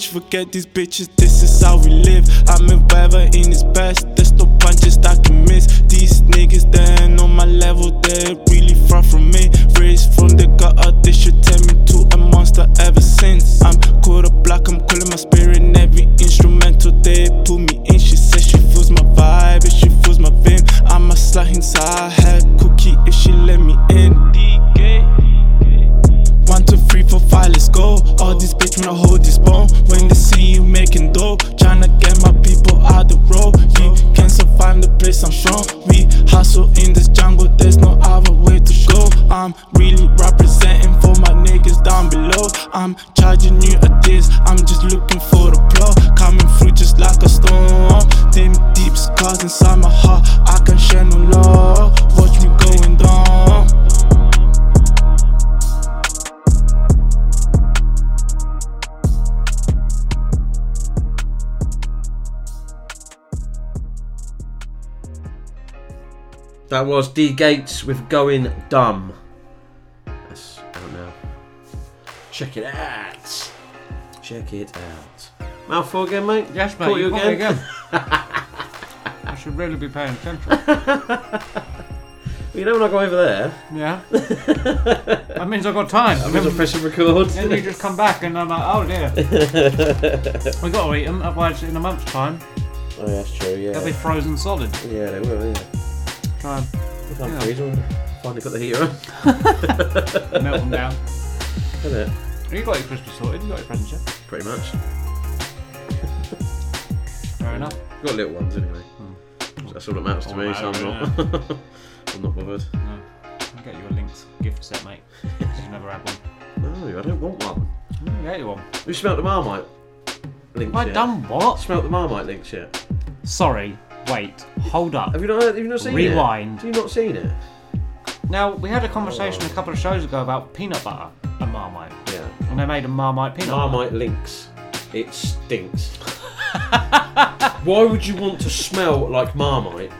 bitch, forget these bitches, this is how we live. I'm a weather in his best, there's no punches that can miss. These niggas, they ain't on my level, they're really far from me. That was Dgates with Going Dumb. That's out now. Check it out. Check it out. Mouthful again, mate? Yes, mate. Caught you you me again? I should really be paying attention. you know when I go over there? Yeah. that means I've got time. That means I'm pressing record. Then you just come back and I'm like, oh dear. We've got to eat them, otherwise in a month's time Oh, yeah, that's true, yeah. they'll be frozen solid. Yeah, they will, yeah. Try and We can't Yeah. freeze them. Finally got the heater on. melt them down. Isn't it? You got your Christmas sorted. You got your presents yet? Pretty much. Fair enough. Got little ones anyway. Hmm. That's all that matters to Oh, me, no, so I'm yeah. not. I'm not bothered. No. I'll get you a Lynx gift set, mate. 'cause You've never had one. No, I don't want one. I'll get you one. Have you smelt the Marmite Lynx I yet? done what? Smelt the Marmite Lynx yet? Sorry. Wait. Hold up. Have you not? Have you not seen it? Rewind. Have you not seen it? Now we had a conversation a couple of shows ago about peanut butter and Marmite. Yeah. And they made a Marmite peanut butter. Marmite Lynx. It stinks. Why would you want to smell like Marmite?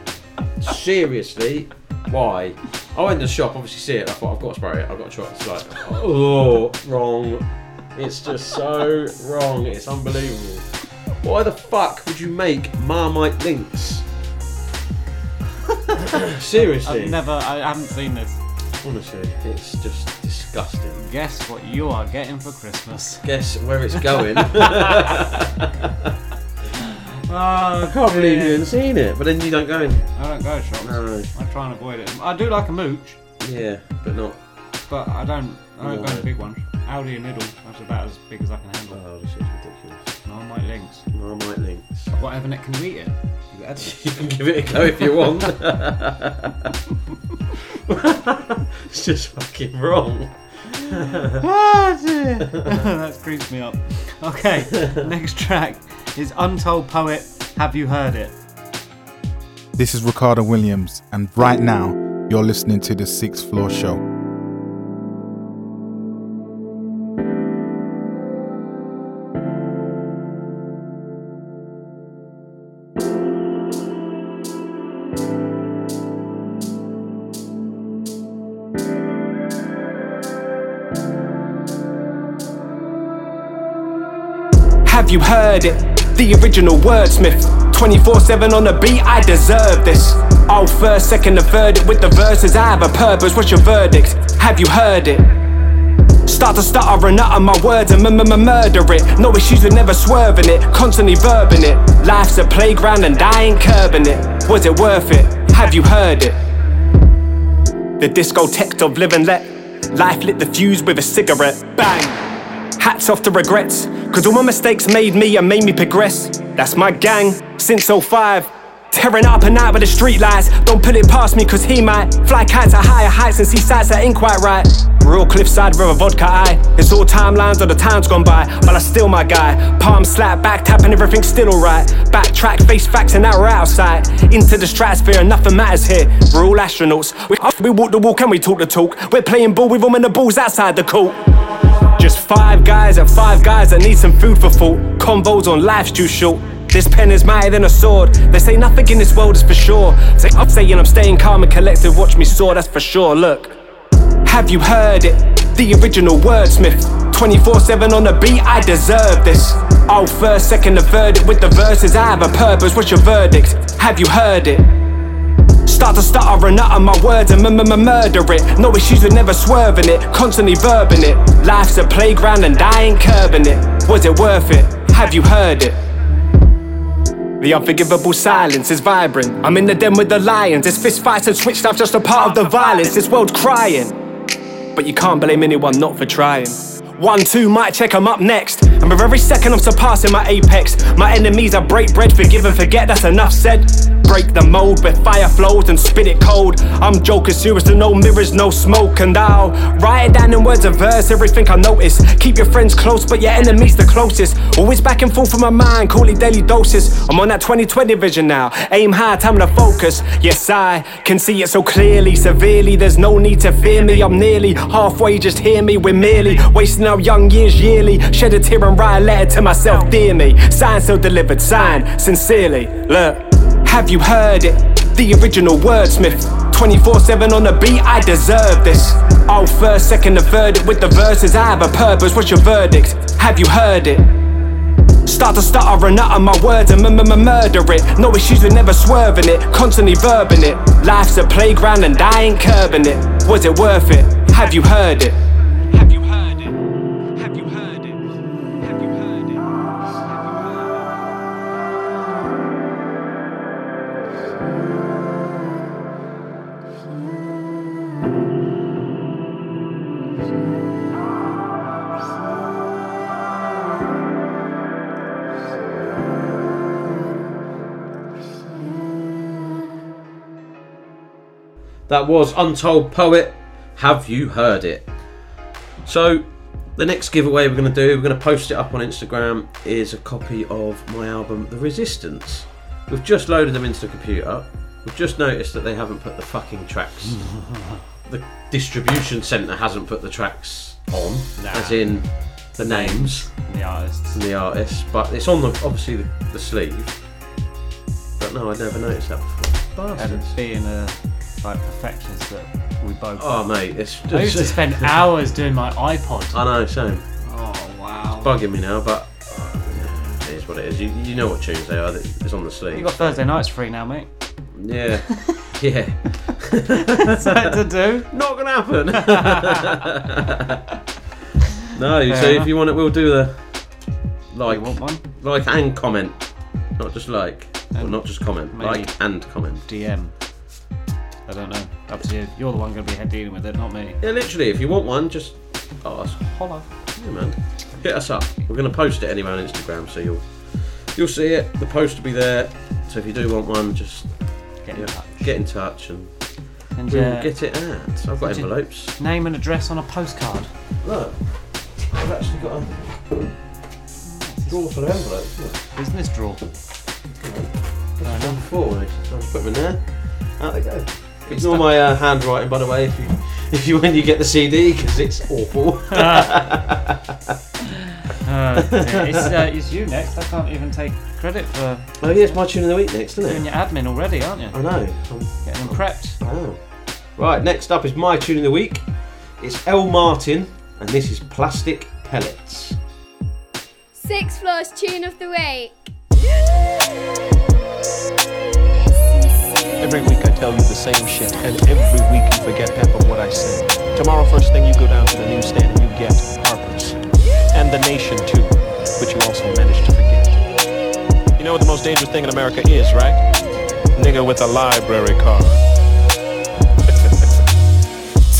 Seriously, why? I went to the shop, obviously see it. I thought I've got to spray it. I've got to try it. It's like, oh, wrong. It's just so wrong. It's unbelievable. Why the fuck would you make Marmite Lynx? Seriously? I've never. I haven't seen this. Honestly, it's just disgusting. Guess what you are getting for Christmas? Guess where it's going. Oh, I can't believe you haven't seen it, but then you don't go in. I don't go to shops. No. I try and avoid it. I do like a mooch, Yeah, but not. but I don't. I don't go No. to big ones. Aldi and Lidl. That's about as big as I can handle. Oh, this is ridiculous. Marmite Lynx. Marmite Lynx. Whatever neck can you eat it? You. You can give it a go if you want. it's just fucking wrong. Ah, dear. that creeps me up. Okay, next track is Untold Poet. Have you heard it? This is Ricardo Williams, and right now you're listening to the Sixth Floor Show. Have you heard it? The original wordsmith. 24 7 on the beat, I deserve this. Oh, first, second, third it with the verses. I have a purpose, what's your verdict? Have you heard it? Start to stutter and utter my words and murder it. No issues with never swerving it, constantly verbing it. Life's a playground and I ain't curbing it. Was it worth it? Have you heard it? The discotheque of live and let. Life lit the fuse with a cigarette. Bang! Hats off to regrets, cause all my mistakes made me and made me progress. That's my gang, since 05. Tearing up and out with the street lights. Don't put it past me, cause he might fly kites at higher heights and see sights that ain't quite right. Real cliffside river vodka eye. It's all timelines of the times gone by, but I still my guy. Palm slap, back tapping, everything's still alright. Backtrack, face facts, and now we're outside. Into the stratosphere, nothing matters here. We're all astronauts. We, we walk the walk and we talk the talk. We're playing ball with them and the balls outside the court. Just five guys and five guys that need some food for thought. Combos on life's too short. This pen is mightier than a sword. They say nothing in this world is for sure. Say, I'm saying I'm staying calm and collected. Watch me soar, that's for sure. Look, have you heard it? The original wordsmith. 24 7 on the beat, I deserve this. Oh, first, second, third it with the verses. I have a purpose, what's your verdict? Have you heard it? Start to stutter and utter my words and murder it. No issues with never swerving it, constantly verbing it. Life's a playground and I ain't curbing it. Was it worth it? Have you heard it? The unforgivable silence is vibrant. I'm in the den with the lions. It's fist fights and switch stuff just a part of the violence. This world crying. But you can't blame anyone not for trying. One, two, might check, I'm up next. And with every second I'm surpassing my apex. My enemies I break bread, forgive and forget, that's enough said. Break the mold where fire flows and spit it cold. I'm joking serious, no mirrors, no smoke. And I'll write it down in words of verse, everything I notice. Keep your friends close, but your enemies the closest. Always back and forth from my mind, call it daily doses. I'm on that 2020 vision now. Aim high, time to focus. Yes, I can see it so clearly, severely. There's no need to fear me. I'm nearly halfway, just hear me. We're merely wasting our young years yearly. Shed a tear and write a letter to myself, dear me. Sign so delivered, sign sincerely. Look, have you heard it? The original wordsmith. 24 7 on the beat, I deserve this. Oh, first, second, third it with the verses. I have a purpose, what's your verdict? Have you heard it? Start to stutter and utter my words and murder it. No issues with never swerving it, constantly verbing it. Life's a playground and I ain't curbing it. Was it worth it? Have you heard it? That was Untold Poet. Have you heard it? So, the next giveaway we're going to do, we're going to post it up on Instagram, is a copy of my album The Resistance. We've just loaded them into the computer. We've just noticed that they haven't put the fucking tracks. the distribution centre hasn't put the tracks on, Nah. as in the names The artists. and the artists. But it's on the obviously the, the sleeve. But no, I'd never noticed that before. And Bastards. being a like perfectionist that we both Oh are. mate, it's just. I used to spend hours doing my iPod. I know, same. Oh wow. It's bugging me now, but uh, yeah, it is what it is. You, you know what tunes they are. It's on the sleeve. You got Thursday nights free now, mate. Yeah. Yeah. Something to do. Not gonna happen. no, Fair so enough. if you want it, we'll do the like, You want one? like and comment, not just like, or not just comment, maybe like and comment. DM. I don't know. Up to you. You're the one going to be dealing with it, not me. Yeah, literally, if you want one, just ask. Holla. Yeah, man. Hit us up. We're gonna post it anyway on Instagram, so you'll you'll see it. The post will be there. So if you do want one, just get in touch. Get in touch and, And, we'll uh, get it out. I've got envelopes. Name and address on a postcard. Look, I've actually got a drawer full of envelopes. Look. Business drawer. That's done before. I just put them in there. Out they go. Ignore my uh, handwriting, by the way, if you if you when you get the CD because it's awful. Uh, it's, uh, it's you next. I can't even take credit for. Oh yeah, it's my tune of the week next, isn't it? Doing your admin already, aren't you? I know. I'm getting them prepped. I know. Right, next up is my tune of the week. It's L Martin, and this is Plastic Pellets. Six Floors Tune of the Week. Every week I tell you the same shit, and every week you forget half of what I say. Tomorrow, first thing you go down to the newsstand and you get Harper's. And The Nation, too, which you also managed to forget. You know what the most dangerous thing in America is, right? Nigga with a library card.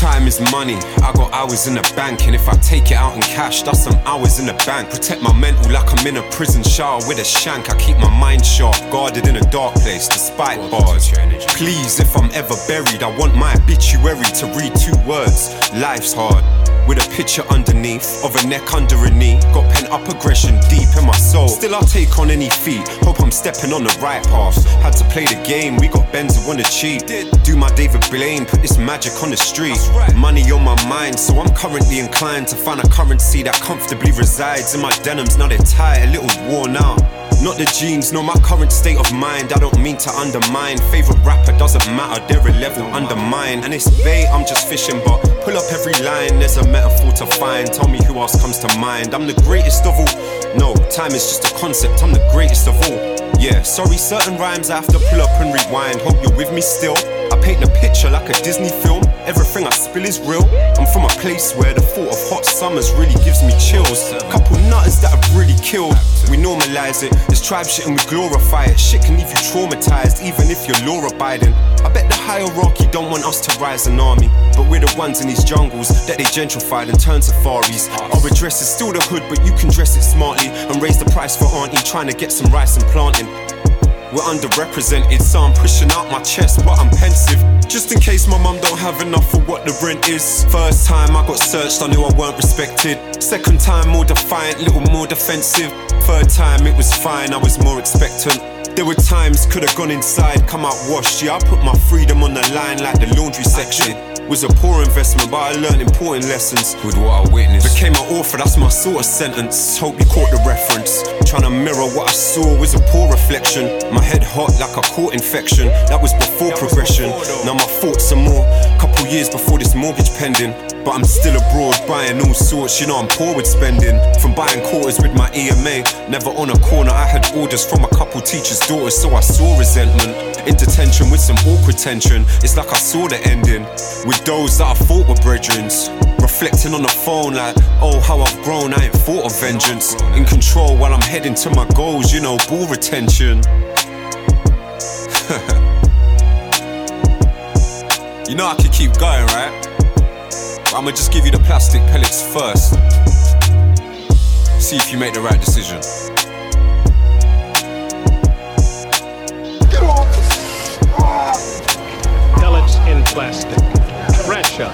Time is money. I got hours in the bank, and if I take it out in cash, that's some hours in the bank. Protect my mental like I'm in a prison shower with a shank. I keep my mind sharp, guarded in a dark place, despite bars. Please, if I'm ever buried, I want my obituary to read two words: Life's hard. With a picture underneath of a neck under a knee. Got pent up aggression deep in my soul. Still, I'll take on any feat. Hope I'm stepping on the right path. Had to play the game, we got Benz on the cheap. Do my David Blaine, put this magic on the street. Money on my mind, so I'm currently inclined to find a currency that comfortably resides in my denims. Now they're tight, a little worn out. Not the jeans, nor my current state of mind. I don't mean to undermine. Favorite rapper doesn't matter, they're a level under mine. And it's bait, I'm just fishing, but pull up every line. There's a metaphor to find. Tell me who else comes to mind. I'm the greatest of all. No, time is just a concept. I'm the greatest of all. Yeah, sorry, certain rhymes I have to pull up and rewind. Hope you're with me still. I paint a picture like a Disney film. Everything I spill is real. I'm from a place where the thought of hot summers really gives me chills. Couple nutters that have really killed. We normalize it. This tribe shit and we glorify it. Shit can leave you traumatized, even if you're law abiding. I bet the hierarchy don't want us to rise an army. But we're the ones in these jungles that they gentrified and turned safaris. Our address is still the hood, but you can dress it smartly and raise the price for auntie trying to get some rice and We're underrepresented, so I'm pushing out my chest, but I'm pensive. Just in case my mum don't have enough for what the rent is. First time I got searched, I knew I weren't respected. Second time, more defiant, little more defensive. Third time, it was fine, I was more expectant. There were times could have gone inside, come out washed. Yeah, I put my freedom on the line like the laundry section. Was a poor investment, but I learned important lessons with what I witnessed. Became an author, that's my sort of sentence. Hope you caught the reference. Trying to mirror what I saw was a poor reflection. My head hot like a caught infection. That was before progression. Now my thoughts are more. Couple years before this mortgage pending. But I'm still abroad buying all sorts, you know I'm poor with spending. From buying quarters with my EMA, never on a corner. I had orders from a couple teachers' daughters, so I saw resentment. In detention with some awkward tension, it's like I saw the ending. With those that I thought were brethrens. Reflecting on the phone like, oh, how I've grown, I ain't thought of vengeance. In control while I'm heading to my goals, you know, ball retention. you know I could keep going, right? But I'ma just give you the plastic pellets first. See if you make the right decision. Pellets in plastic. Trash up.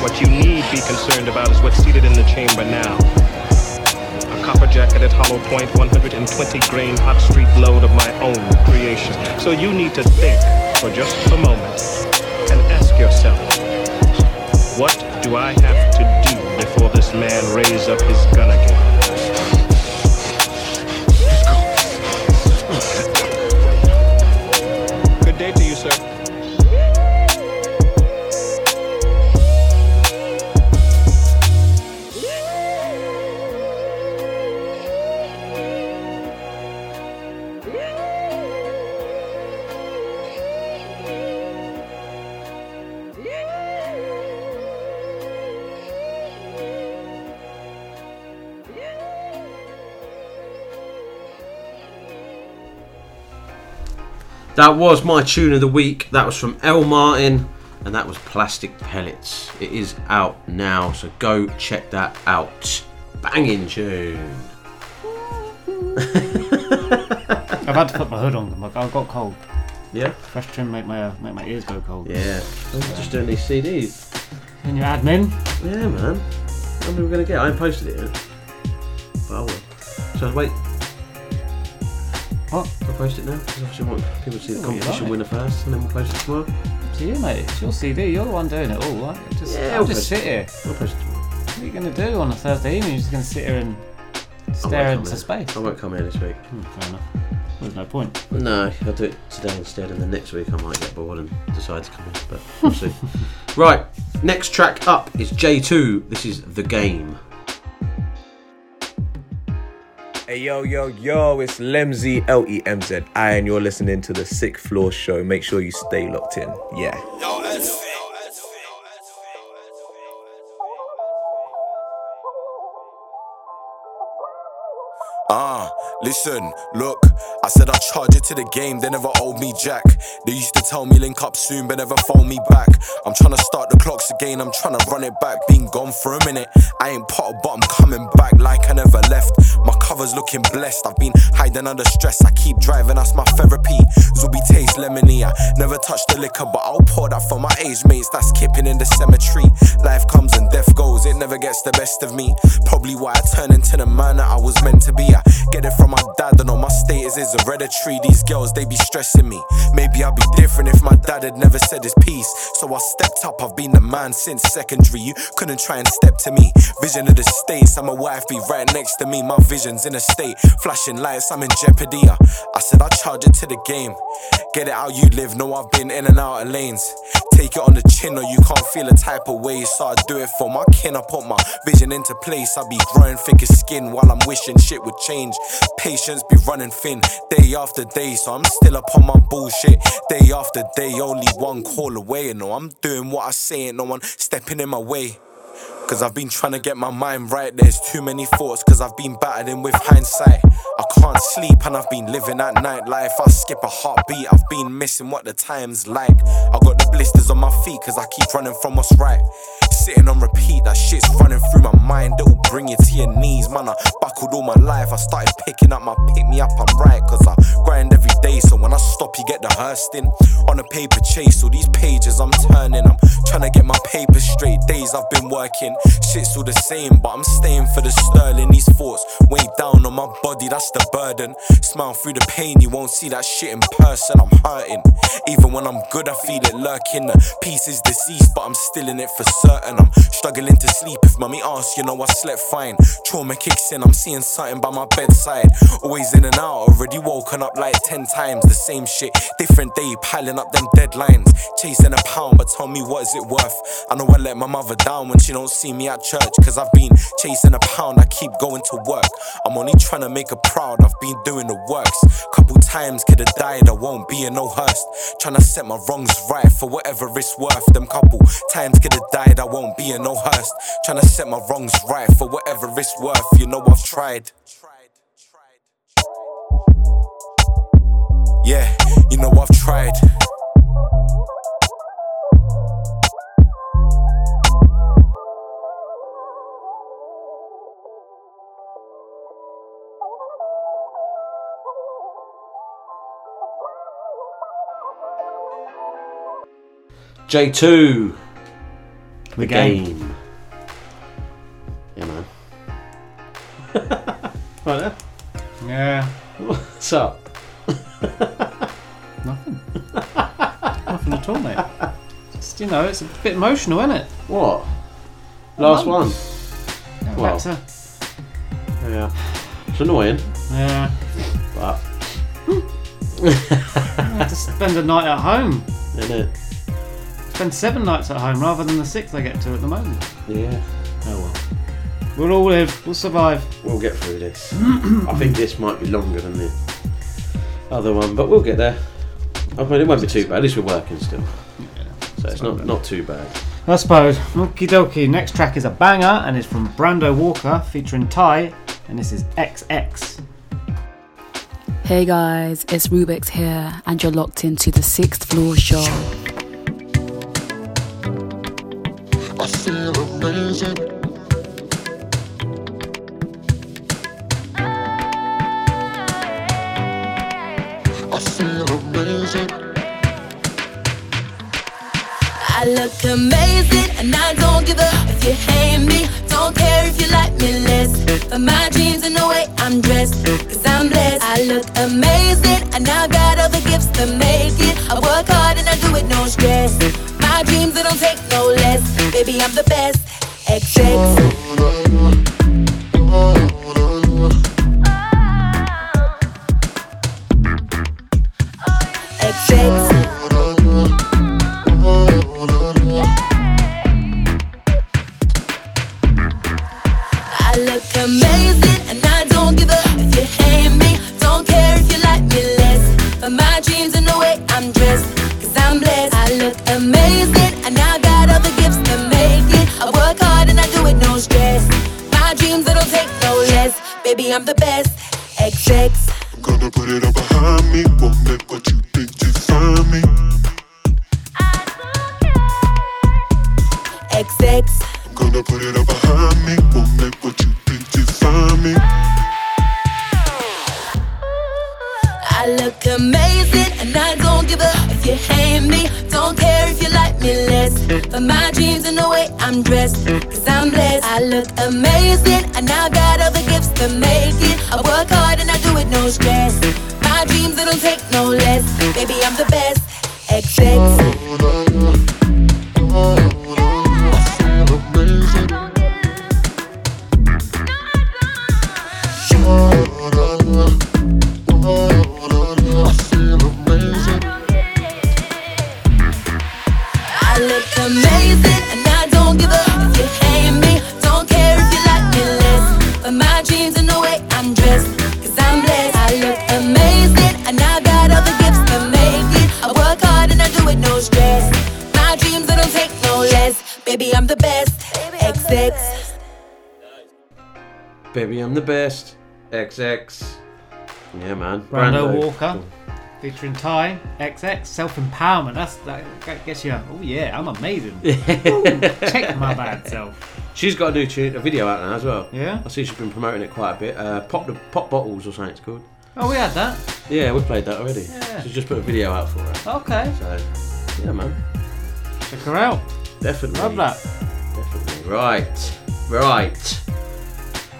What you need be concerned about is what's seated in the chamber now. A copper jacketed hollow point 120 grain hot street load of my own creation. So you need to think for just a moment and ask yourself, what do I have to do before this man raise up his gun again? That was my tune of the week. That was from L Martin, and that was Plastic Pellets. It is out now, so go check that out. Banging tune. I've had to put my hood on. Like I've got cold. Yeah. Fresh trim make my uh, make my ears go cold. Yeah. I'm just doing these CDs. And your admin. Yeah, man. How many are we going to get? I ain't posted it yet. But I will. So wait. What? I'll post it now because obviously I want people to see the Oh, competition winner first and then we'll post it tomorrow. To you, mate. It's your CD. You're the one doing it all. Right? Just, Yeah, I'll I'll just sit here. I'll post it tomorrow. What are you going to do on a Thursday evening? You're just going to sit here and I stare into come space. here. I won't come here this week. Hmm, fair enough. There's no point. No, I'll do it today instead, and then next week I might get bored and decide to come in, but we'll see. right, next track up is J2. This is The Game. Hey yo yo yo, it's Lemzy L E M Z I, and you're listening to the Sixth Floor Show. Make sure you stay locked in. Yeah. Ah, listen, look, I said I'd charge it to the game, they never owed me jack. They used to tell me link up soon, but never phone me back. I'm trying to start the clocks again, I'm trying to run it back. Been gone for a minute, I ain't Potter, but I'm coming back like I never left. My cover's looking blessed, I've been hiding under stress. I keep driving, that's my therapy. Zuby taste lemony, I never touch the liquor, but I'll pour that for my age mates that's skipping in the cemetery. Life comes and death goes, it never gets the best of me. Probably why I turn into the man that I was meant to be. I get it from my dad, and all my status is hereditary. These girls, they be stressing me. Maybe I'd be different if my dad had never said his piece. So I stepped up, I've been the man since secondary. You couldn't try and step to me. Vision of the states, I'm a wife, be right next to me. My vision's in a state, flashing lights, I'm in jeopardy. I, I said I charge it to the game. Get it how you live, know I've been in and out of lanes. Take it on the chin, or you can't feel a type of way. So I do it for my kin. I put my vision into place. I be growing thicker skin while I'm wishing shit would change. Patience be running thin day after day. So I'm still up on my bullshit day after day. Only one call away. And no, I'm doing what I say, ain't no one stepping in my way. Cause I've been trying to get my mind right. There's too many thoughts, cause I've been battling with hindsight. I can't sleep and I've been living that nightlife. I skip a heartbeat, I've been missing what the time's like. I got the blisters on my feet, cause I keep running from what's right. Sitting on repeat, that shit's running through my mind. It'll bring you to your knees, man. I buckled all my life. I started picking up my pick me up, I'm right. Cause I grind every day, so when I stop, you get the hursting. On a paper chase, all these pages I'm turning. I'm trying to get my paper straight. Days I've been working, shit's all the same, but I'm staying for the sterling. These thoughts weigh down on my body, that's the burden. Smile through the pain, you won't see that shit in person. I'm hurting. Even when I'm good, I feel it lurking. The peace is deceased, but I'm still in it for certain. I'm struggling to sleep. If mummy asks, you know I slept fine. Trauma kicks in, I'm seeing something by my bedside. Always in and out, already woken up like 10 times. The same shit, different day, piling up them deadlines. Chasing a pound, but tell me what is it worth? I know I let my mother down when she don't see me at church. Cause I've been chasing a pound, I keep going to work. I'm only trying to make her proud, I've been doing the works. Couple times could have died, I won't be in no hearse. Trying to set my wrongs right for whatever it's worth. Them couple times could have died, I won't be in no hearse. Trying to set my wrongs right for whatever it's worth. You know I've tried. Yeah, you know I've tried. J2. The game. Yeah, man. right there. Yeah. What's up? Nothing. Nothing at all, mate. Just, you know, it's a bit emotional, isn't it? What? Last one. Yeah, Well. back to- Yeah. It's annoying. Yeah. But. I have to spend a night at home. Isn't it? Spend seven nights at home rather than the six I get to at the moment. Yeah. Oh well. We'll all live. We'll survive. We'll get through this. I think this might be longer than the other one, but we'll get there. I mean, it won't be too bad. At least we're working still. So it's not, not too bad. I suppose. Okie dokie. Next track is a banger and is from Brando Walker featuring Tai, and this is XX. Hey guys, it's Rubik's here, and you're locked into the sixth floor show. I feel amazing. I feel amazing. I look amazing and I don't give a if you hate me. Don't care if you like me less. For my jeans and the way I'm dressed, cause I'm blessed. I look amazing and I got all gifts to make it. I work hard and I do it no stress. My dreams, they don't take no less. Baby, I'm the best. XX. Walker, featuring Tai, XX, self empowerment. That's that gets you. Oh yeah, I'm amazing. Ooh, check my bad self. She's got a new tune, a video out now as well. Yeah? I see she's been promoting it quite a bit. Uh, pop the pop bottles or something it's called. Oh, we had that. Yeah, we played that already. Yeah. She's just put a video out for it. Okay. So, yeah, man. Check her out. Definitely. Love that. Definitely. Right. Right.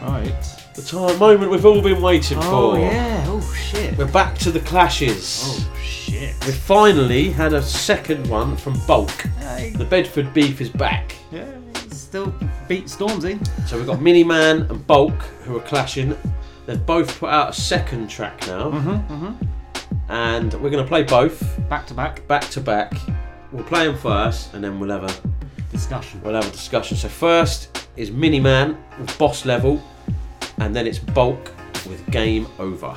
Right. The time moment we've all been waiting for. Oh for. yeah. Oh shit. We're back to the clashes. Oh shit. We finally had a second one from Bulk. Hey. The Bedford beef is back. Yeah. Still beat Stormzy. So we've got Mini Man and Bulk who are clashing. They've both put out a second track now. Mm-hmm. Mm-hmm. And we're going to play both. Back to back. Back to back. We'll play them first and then we'll have a Discussion. We'll have a discussion. So first is Mini Man with Boss Level, and then it's Bulk with Game Over.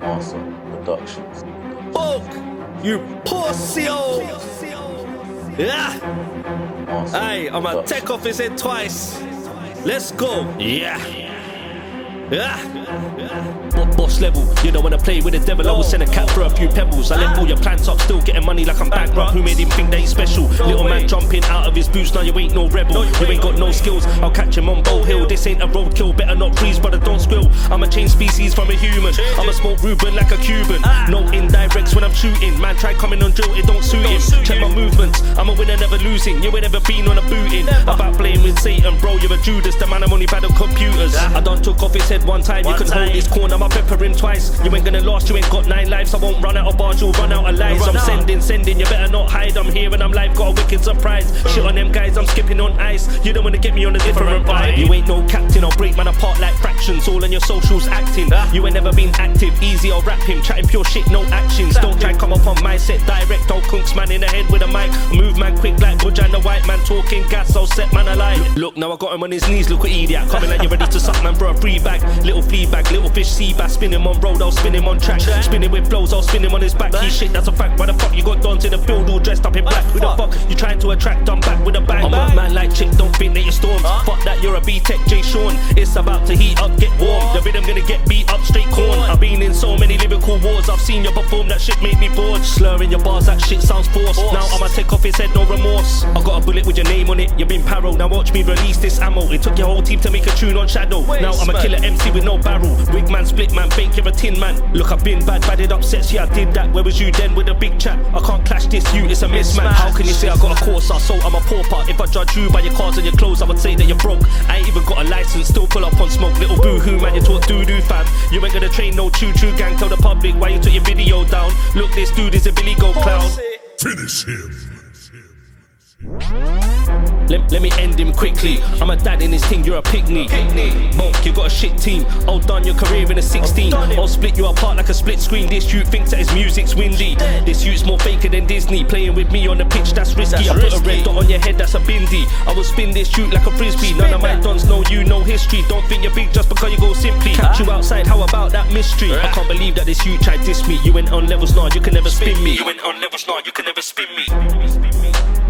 Awesome Productions. Bulk, you pussy Yeah. Hey, I'ma take off his head twice. Let's go. Yeah. Yeah. Boss level, you don't wanna play with the devil. I will send a cat for a few pebbles. I left all your plants up, still getting money like I'm bankrupt. Who made him think that he's special? Little man jumping out of his boots, now you ain't no rebel. You ain't got no skills. I'll catch him on Bow Hill. This ain't a roadkill, better not freeze, brother, don't squill. I'm a change species from a human. I'm a smoke Ruben like a Cuban. No indirects when I'm shooting. Man, try coming on drill, it don't suit him. Check my movements. I'm a winner, never losing. You ain't ever been on a booting. About playing with Satan, bro. You're a Judas. The man I'm only bad on computers. I done took off his head one time. You can hold this corner. My pepper him twice. You ain't gonna last. You ain't got nine lives. I won't run out of bars. You'll run out of lies. I'm sending, sending. You better not hide. I'm here and I'm live. Got a wicked surprise. Shit on them guys. I'm skipping on ice. You don't wanna get me on a different vibe. You ain't no captain. I'll break man apart like fractions. All in your socials acting. You ain't never been active. Easy, I'll rap him. Chatting pure shit, no actions. Don't try come up on my set direct. Old kunks man in the head with a mic. Move man quick like Budge and the white man talking gas. I'll set man alive. Look, now I got him on his knees. Look at idiot. Coming like you ready to suck man for a free bag. Little flea bag, little fish sea bass. Spin him on road, I'll spin him on track. Spinning with flows, I'll spin him on his back. He shit, that's a fact. Why the fuck you got down to the field all dressed up in black? Who the fuck you trying to attract? I'm back with a bang. I'm a man like chick, don't think that you're stormed. Fuck that, you're a B-Tech J Sean. It's about to heat up, get warm. The rhythm gonna get beat up straight corn. I've been in so many lyrical wars. I've seen you perform, that shit made me bored. Slurring your bars, that shit sounds forced. Now I'ma take off his head, no remorse. I got a bullet with your name on it. You've been paroled. Now watch me release this ammo. It took your whole team to make a tune on Shadow. Now I'ma a killer MC with no barrel. Wig man, split man, fake, you're a tin man. Look, I've been bad, bad it up sets. Yeah, I did that. Where was you then with a big chat? I can't clash this, you, it's a mismatch. How can you say I got a course? So I'm a pauper. If I judge you by your cars and your clothes, I would say that you're broke. I ain't even got a license, still pull up on smoke. Little boo hoo, man, you talk doo doo fam. You ain't gonna train no choo choo gang. Tell the public why you took your video down. Look, this dude is a Billy Goat clown. Finish him. Let, let me end him quickly. I'm a dad in this thing, you're a picnic. Bulk, you got a shit team. I'll done your career in a 16. I'll split you apart like a split screen. This youth thinks that his music's windy. This youth's more faker than Disney. Playing with me on the pitch, that's risky. I put a red dot on your head, that's a bindi. I will spin this shoot like a frisbee. None of my dons know you, no history. Don't think you're big just because you go simply. Catch you outside, how about that mystery? I can't believe that this youth tried diss me. You went on levels now, you can never spin me. You went on levels now, you can never spin me.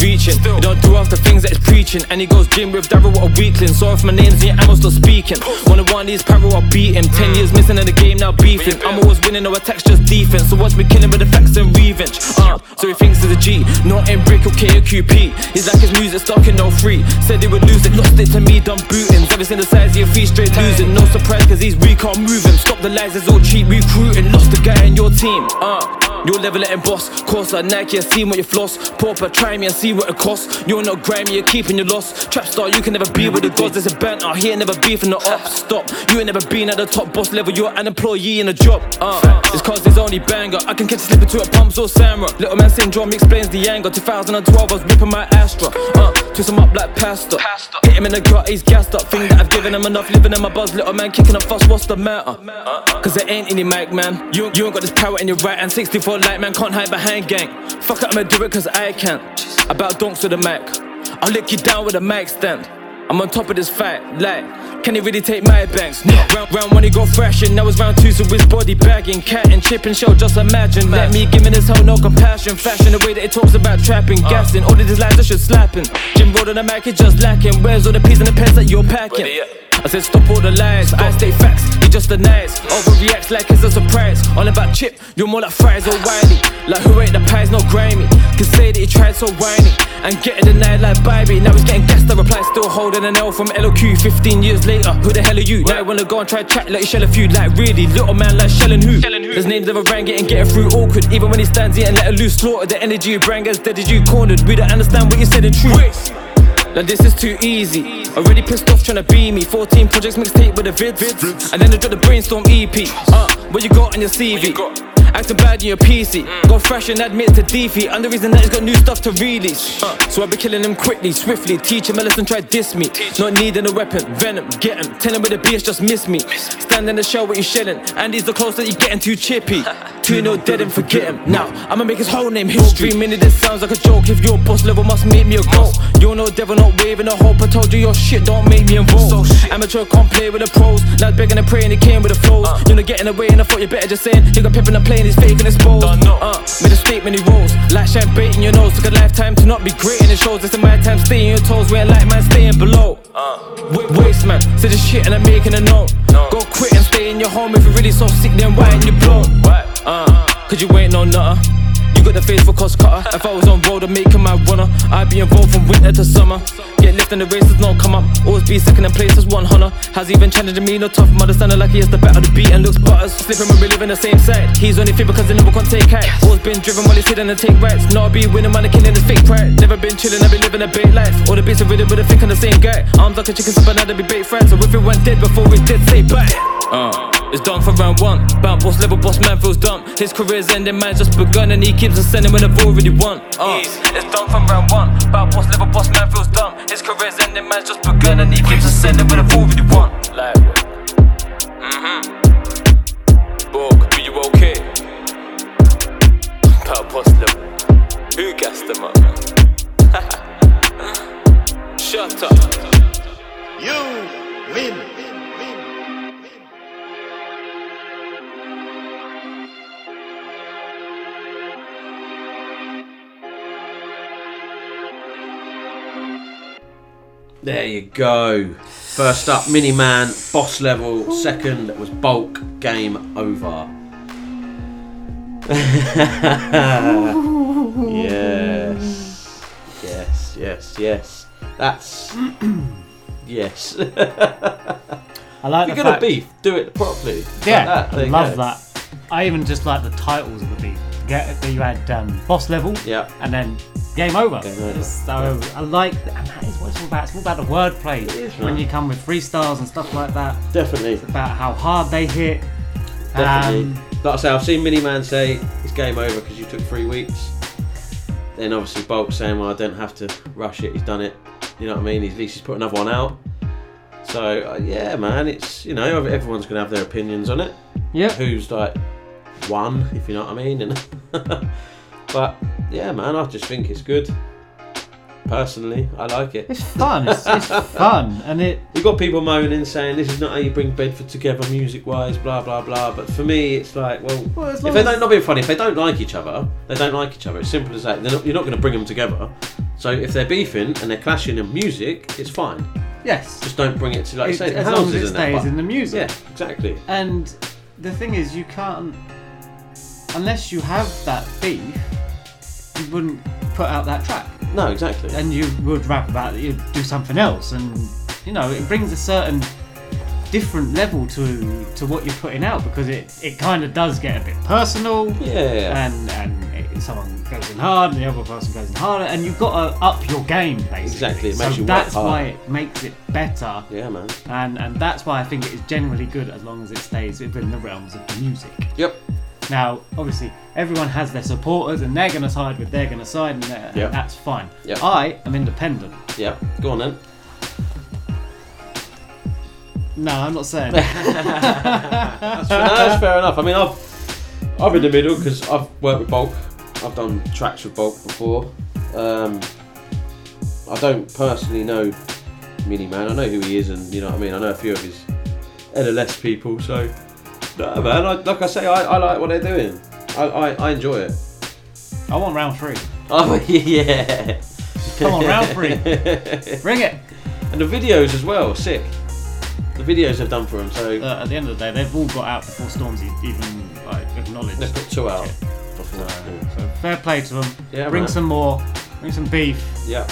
Reaching. Don't do half the things that he's preaching. And he goes gym with Daryl, what a weakling. So if my name's in your ammo, still speaking. One of one these paro, I'll beat him. Ten years missing in the game, now beefing. I'm always winning, no attacks, just defense. So watch me killing with the facts and revenge. Uh, so he thinks he's a G, not in brick or KQP. He's like his music stuck in no free. Said they would lose it, lost it to me, done booting. Never seen the size of your feet straight losing. No surprise, cause he's weak, can't move him. Stop the lies, it's all cheap recruiting. Lost the guy in your team. Uh, you're level letting boss. Course like Nike, I see what you floss. Pauper, try me and see what it costs. You're not grimy, you're keeping your loss. Trap star, you can never be with the gods. There's a banter, he ain't never beef in the ops. Stop, you ain't never been at the top boss level. You're an employee in a job. Uh, it's cause it's only banger. I can catch a slip into a pumps or Samra. Little man syndrome explains the anger. 2012, I was whipping my Astra. Uh, twist him up like pasta. Hit him in the gut, he's gassed up. Think that I've given him enough, living in my buzz. Little man kicking a fuss, what's the matter? Cause there ain't any Mac man. You, you ain't got this power in your right hand. 64 light man can't hide behind gang. Fuck it, I'ma do it cause I can't. About donks with a Mac. I'll lick you down with a mic stand. I'm on top of this fight, like, can he really take my banks? No. Round, round one, he go and Now it's round two, so his body bagging. Cat and chip and show, just imagine. Let me give me this whole no compassion. Fashion, the way that it talks about trapping, gassing. All of these lies, I should slapping. Jim Road on the mic, it's just lacking. Where's all the peas and the pens that you're packing? I said stop all the lies, I stay facts, he just denies. Overreacts like it's a surprise. All about chip, you're more like fries or Wiley Like who ate the pies, no grimy. Can say that he tried so whiny. And getting denied like baby. Now he's getting gassed, the reply still holding an L from LOQ 15 years later, who the hell are you? Now you wanna go and try chat you shell a few Like really, little man like shelling who? His name's never rang it and getting through awkward. Even when he stands here and let her loose slaughter The energy you bring as dead as you cornered. We don't understand what you said in truth. Like this is too easy. Already pissed off trying to be me. 14 projects mixtape with the vids. And then I drop the brainstorm EP. Uh, what you got on your CV? Acting bad in your PC. Go fresh and admit to defeat. And the reason that he's got new stuff to release. Uh, so I be killing him quickly, swiftly. Teach him a lesson, try diss me. Not needing a weapon, venom, get him. Tell him with the BS, just miss me. Stand in the show what you shelling. And he's the close that you getting too chippy. 2 no dead and forget him. Now, I'ma make his whole name history. Three minutes, this sounds like a joke. If your boss level must make me a goal. You're no devil, not waving a hope. I told you your shit don't make me involved. Amateur can't play with the pros. Now begging and praying, it came with the flows. You're not getting away, and I thought you better just saying. You got pep in the plane, he's fake and exposed. Uh, Made a statement he rolls, like champagne in your nose. Took a lifetime to not be great and it shows. It's a my time, stay in your toes. Where like man, staying below. Wa- Waste man, say the shit and I'm making a note. Go quit and stay in your home if you're really so sick, then why ain't you blown? Uh, cause you ain't no nutter. You got the face for cost cutter. If I was on road, I'd make my runner. I'd be involved from winter to summer. Get lift in the races, don't come up. Always be second in places, one hunter. Has even challenging me, no tough. Mother standing like he has the better the beat and looks butters. Slipping when we live in the same side. He's only fit because they never can't take height. Always been driven while he's hidden and take rights. Not be winning, man, killing his fake pride. Never been chilling, I've been living a big life. All the beats are really with a think on the same guy. Arms like a chicken and I'd be bait friends. So if it went dead before it's dead, say bye. Uh. It's done for round one. Bound boss level boss man feels dumb. His career's ending, man just begun, and he keeps ascending when I've already won. Uh. It's done from round one. Bound boss level boss man feels dumb. His career's ending, man just begun, and he keeps ascending when I've already won. Like, mm-hmm. Borg, be you okay? Bound boss level. Who gassed them up, man? Shut up. You win. There you go. First up, Mini Man, boss level. Second was Bulk, game over. yes. Yes, yes, yes. That's. yes. I like If you're gonna beef, do it properly. Like Yeah, that, I love go. that. I even just like the titles of the beef. Get you had um, boss level, yeah, and then game over. Game over. So I like, and that is what it's all about. It's all about the wordplay. when man. you come with freestyles and stuff like that. Definitely. It's about how hard they hit. Definitely. Um, like I say, I've seen Mini Man say it's game over because you took three weeks. Then obviously Bulk saying, well, I don't have to rush it. He's done it. You know what I mean? He's, at least he's put another one out. So uh, yeah, man, it's you know everyone's gonna have their opinions on it. Yeah. Who's like one, if you know what I mean? And but yeah, man, I just think it's good. Personally, I like it. It's fun. It's, it's fun, and it. You've got people moaning saying this is not how you bring Bedford together music wise, blah blah blah. But for me, it's like, well, Well, if they as- don't not being funny, if they don't like each other, they don't like each other. It's simple as that. They're not, you're not going to bring them together. So if they're beefing and they're clashing in music, it's fine. Yes. Just don't bring it to like you It- say, the as long as it that, stays in the music. Yeah, exactly. And the thing is, you can't, unless you have that beef, you wouldn't put out that track. No, exactly. And you would rap about it, you'd do something else, and you know, it brings a certain different level to to what you're putting out because it it kind of does get a bit personal. Yeah. And and it, someone goes in hard, and the other person goes in harder, and you've got to up your game basically. Exactly, it so that's why it makes it better. Yeah, man. And and that's why I think it is generally good as long as it stays within the realms of the music. Yep. Now, obviously, everyone has their supporters, and they're going to side with they're going to side, and, Yep. and that's fine. Yep. I am independent. Yeah, go on then. No, I'm not saying. that's, no, that's fair enough. I mean, I've I'm in the middle because I've worked with Bulk. I've done tracks with Bulk before. Um, I don't personally know Mini Man. I know who he is, and you know what I mean. I know a few of his LLS people. So, no, man. I, like I say, I, I like what they're doing. I, I, I enjoy it. I want round three. Oh yeah. Come on, round three. Bring it. And the videos as well, sick. The videos they've done for him. So Uh, at the end of the day, they've all got out before Stormzy even like acknowledged. They've put two out. Before. So fair play to them. Yeah, bring man. some more. Bring some beef. Yeah.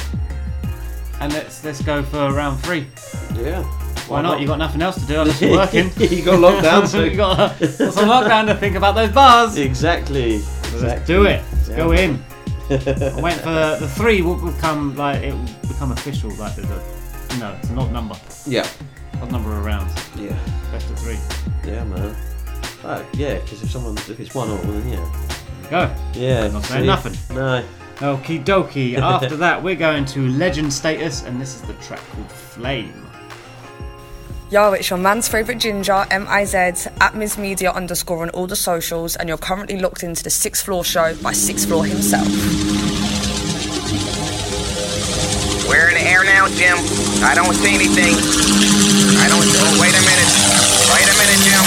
And let's let's go for round three. Yeah. Why not? You got nothing else to do unless you're working. you got lockdown, so you got, got some lockdown to think about those bars. Exactly. Let's do it. Let's Yeah, go in. I'm waiting for the, three will become like it will become official. Like there's a no, it's an odd number. Yeah. Odd number of rounds. Yeah. Best of three. Yeah, man. Oh, yeah, because if someone, if it's one or then yeah. Go. Yeah. Not saying see? nothing. No. Okie dokie. After that, we're going to legend status, and this is the track called Flame. Yo, it's your man's favourite ginger, M-I-Z, at Ms Media underscore on all the socials, and you're currently locked into the Sixth Floor Show by Sixth Floor himself. We're in the air now, Jim. I don't see anything. I don't. Oh, wait a minute. Wait a minute, Jim.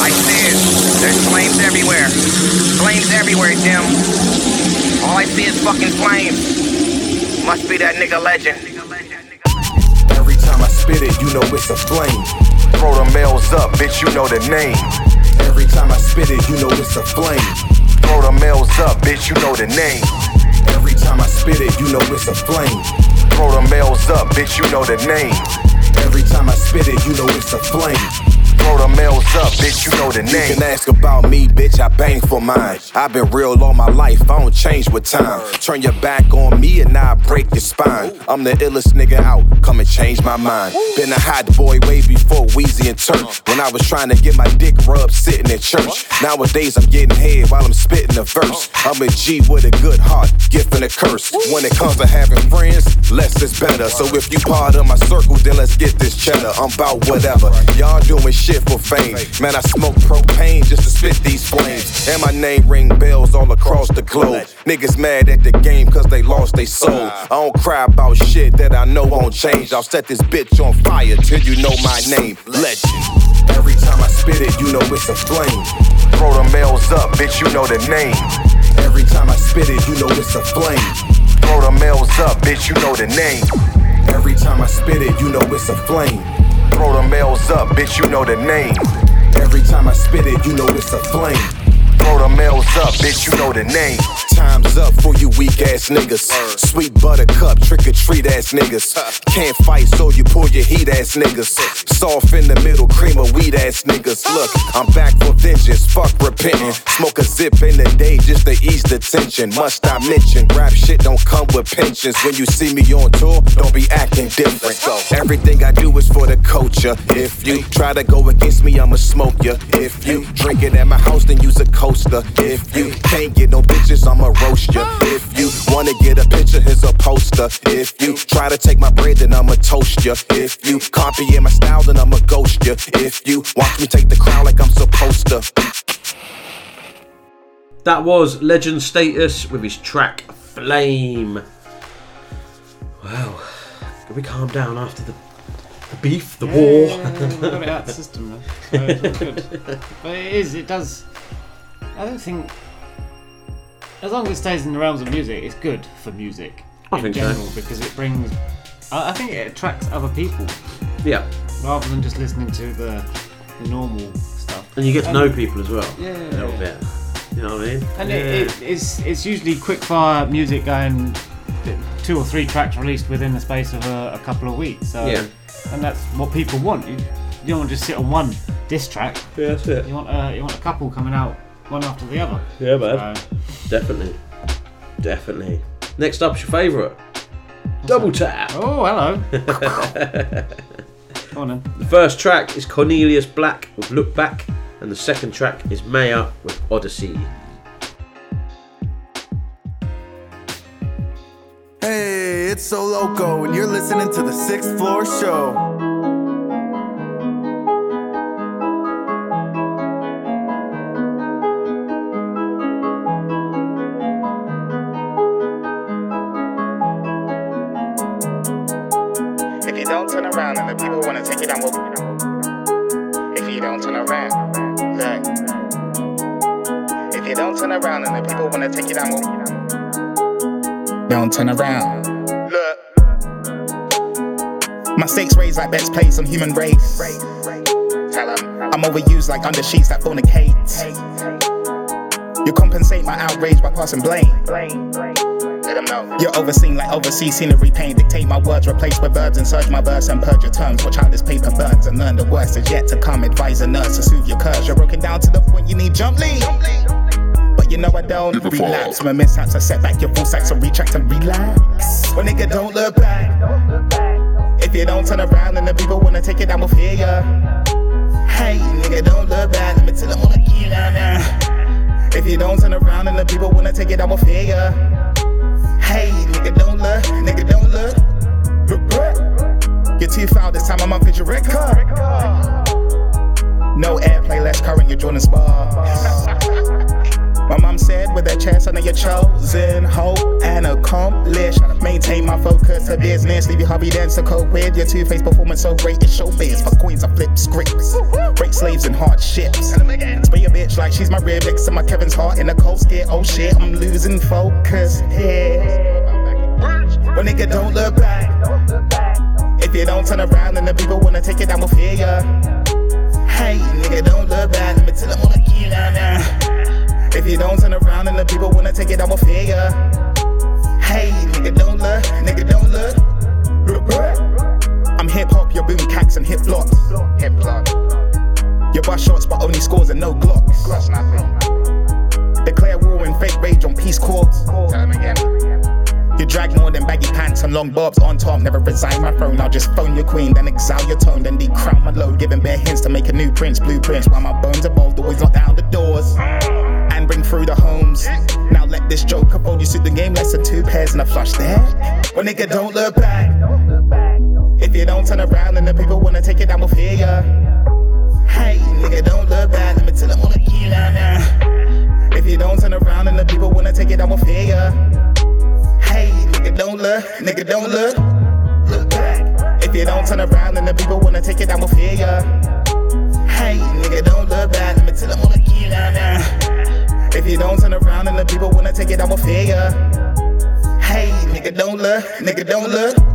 I see it. There's flames everywhere. Flames everywhere. everywhere, Jim. All I see is fucking flames. Must be that nigga legend. Spit it, you know it's a flame. Throw the mails up, bitch, you know the name. Every time I spit it, you know it's a flame. Throw the mails up, bitch, you know the name. Every time I spit it, you know it's a flame. Throw the mails up, bitch, you know the name. Every time I spit it, you know it's a flame. Throw the males up, bitch, you know the name. You can ask about me, bitch, I bang for mine. I've been real all my life, I don't change with time. Turn your back on me and I break your spine. I'm the illest nigga out, come and change my mind. Been a hot boy way before Weezy and Turk. When I was trying to get my dick rubbed sitting in church. Nowadays I'm getting head while I'm spitting a verse. I'm a G with a good heart, gift and a curse. When it comes to having friends, less is better. So if you part of my circle, then let's get this cheddar. I'm about whatever. Y'all doing shit for fame. Man, I smoke propane just to spit these flames. And my name ring bells all across the globe. Niggas mad at the game cause they lost their soul. I don't cry about shit that I know won't change. I'll set this bitch on fire till you know my name. Legend. Every time I spit it, you know it's a flame. Throw the mails up, bitch, you know the name. Every time I spit it, you know it's a flame. Throw the mails up, bitch, you know the name. Every time I spit it, you know it's a flame. Throw the males up, bitch, you know the name. Every time I spit it, you know it's a flame. Throw the males up, bitch, you know the name. Time's up for you weak ass niggas. Sweet buttercup, trick or treat ass niggas. Can't fight, so you pull your heat ass niggas. Soft in the middle, cream of weed ass niggas. Look, I'm back for vengeance, fuck repenting. Smoke a zip in the day just to ease the tension. Must I mention, rap shit don't come with pensions. When you see me on tour, don't be acting different. Everything I do is for the culture. If you try to go against me, I'ma smoke ya. If you drink it at my house, then use a coaster. If you can't get no bitches, I'ma roast ya. If you wanna get a picture, here's a poster. If you try to take my bread, then I'ma toast ya. If you copy in my style, then I'ma ghost ya. If you watch me take the crown like I'm supposed to. That was Legend Status with his track Flame. Wow. Can we calm down after the, the beef, the Yeah, war? yeah, yeah, we've got it out the system now. So it's all good. But it is, it does. I don't think. As long as it stays in the realms of music, it's good for music I in think so. general because it brings. I, I think it attracts other people yeah. rather than just listening to the, the normal stuff. And you get to know people as well. Yeah, A little bit. You know what I mean? And yeah. it, it, it's it's usually quick fire music going two or three tracks released within the space of a, a couple of weeks. So Yeah. and that's what people want. You, you don't want to just sit on one disc track. Yeah, that's it. You want uh, you want a couple coming out one after the other. Yeah, man. Definitely. Definitely. Next up is your favourite. Double tap. Oh, hello. Come on then. The first track is Cornelius Black with Look Back, and the second track is MAEAR with Odyssey. Hey, it's So Loco, and you're listening to the Sixth Floor Show. Don't turn around and the people wanna take you down, well, if you don't turn around, look. If you don't turn around and the people wanna take you down, well, don't turn around. Look. My stakes raised like bets placed on human race. Tell I'm overused like under sheets that fornicate. You compensate my outrage by passing blame. Let know. You're overseen like overseas scenery pain. Dictate my words, replace with and surge my verse and purge your terms. Watch how this paper burns and learn the worst is yet to come. Advise a nurse to soothe your curse. You're broken down to the point you need jump lead. But you know I don't relapse. My mishaps are set back your full sacks, so retract and relax. Well, nigga, don't look back. If you don't turn around and the people wanna take it down, we'll fear ya. Hey, nigga, don't look back. Let me tell them all again now, now. If you don't turn around and the people wanna take it down, we'll fear ya. Don't look, nigga, don't. Look back. You're too foul this time, I'm on your record. No airplay, less current, you're Jordin Sparks. My mom said with that chest, son of your chosen. Hope and accomplish. Maintain my focus to business. Leave your hobby dance to cope with. Your two faced performance so great, it's showbiz. For queens, I flip scripts. Break slaves and hardships. Spray a bitch like she's my Rivix and my Kevin's heart in a cold skit. Oh shit, I'm losing focus here. Well, nigga, don't look back. If you don't turn around, then the people wanna take it down with fear. ya. Hey, nigga, don't look back. Let me tell them on the key now. If you don't turn around, then the people wanna take it down with fear. ya. Hey, nigga, don't look. Nigga, don't look. I'm hip hop, you're boom cacks and hip blocks. Hip block. You bust shots, but only scores and no glocks. Declare war and fake rage on peace courts. Tell them again. You drag more than baggy pants and long bobs on top. Never resign my throne. I'll just phone your queen, then exile your tone, then decrown my load. Giving bare hints to make a new prince, blueprints. While my bones are evolved, always lock down the doors and bring through the homes. Now let this joke fold you suit the game. Less than two pairs and a flush there. Well, nigga, don't look back. If you don't turn around, then the people wanna take it down with fear. ya. Hey, nigga, don't look back. Let me tell them on the now, now. If you don't turn around, then the people wanna take it down with fear. ya. Hey, nigga, don't look, nigga, don't look. Look back. If you don't turn around, then the people wanna take it with fear. ya. Hey, nigga, don't look back. Let me tell them on the key now. If you don't turn around, then the people wanna take it with fear. ya. Hey, nigga, don't look, nigga, don't. Look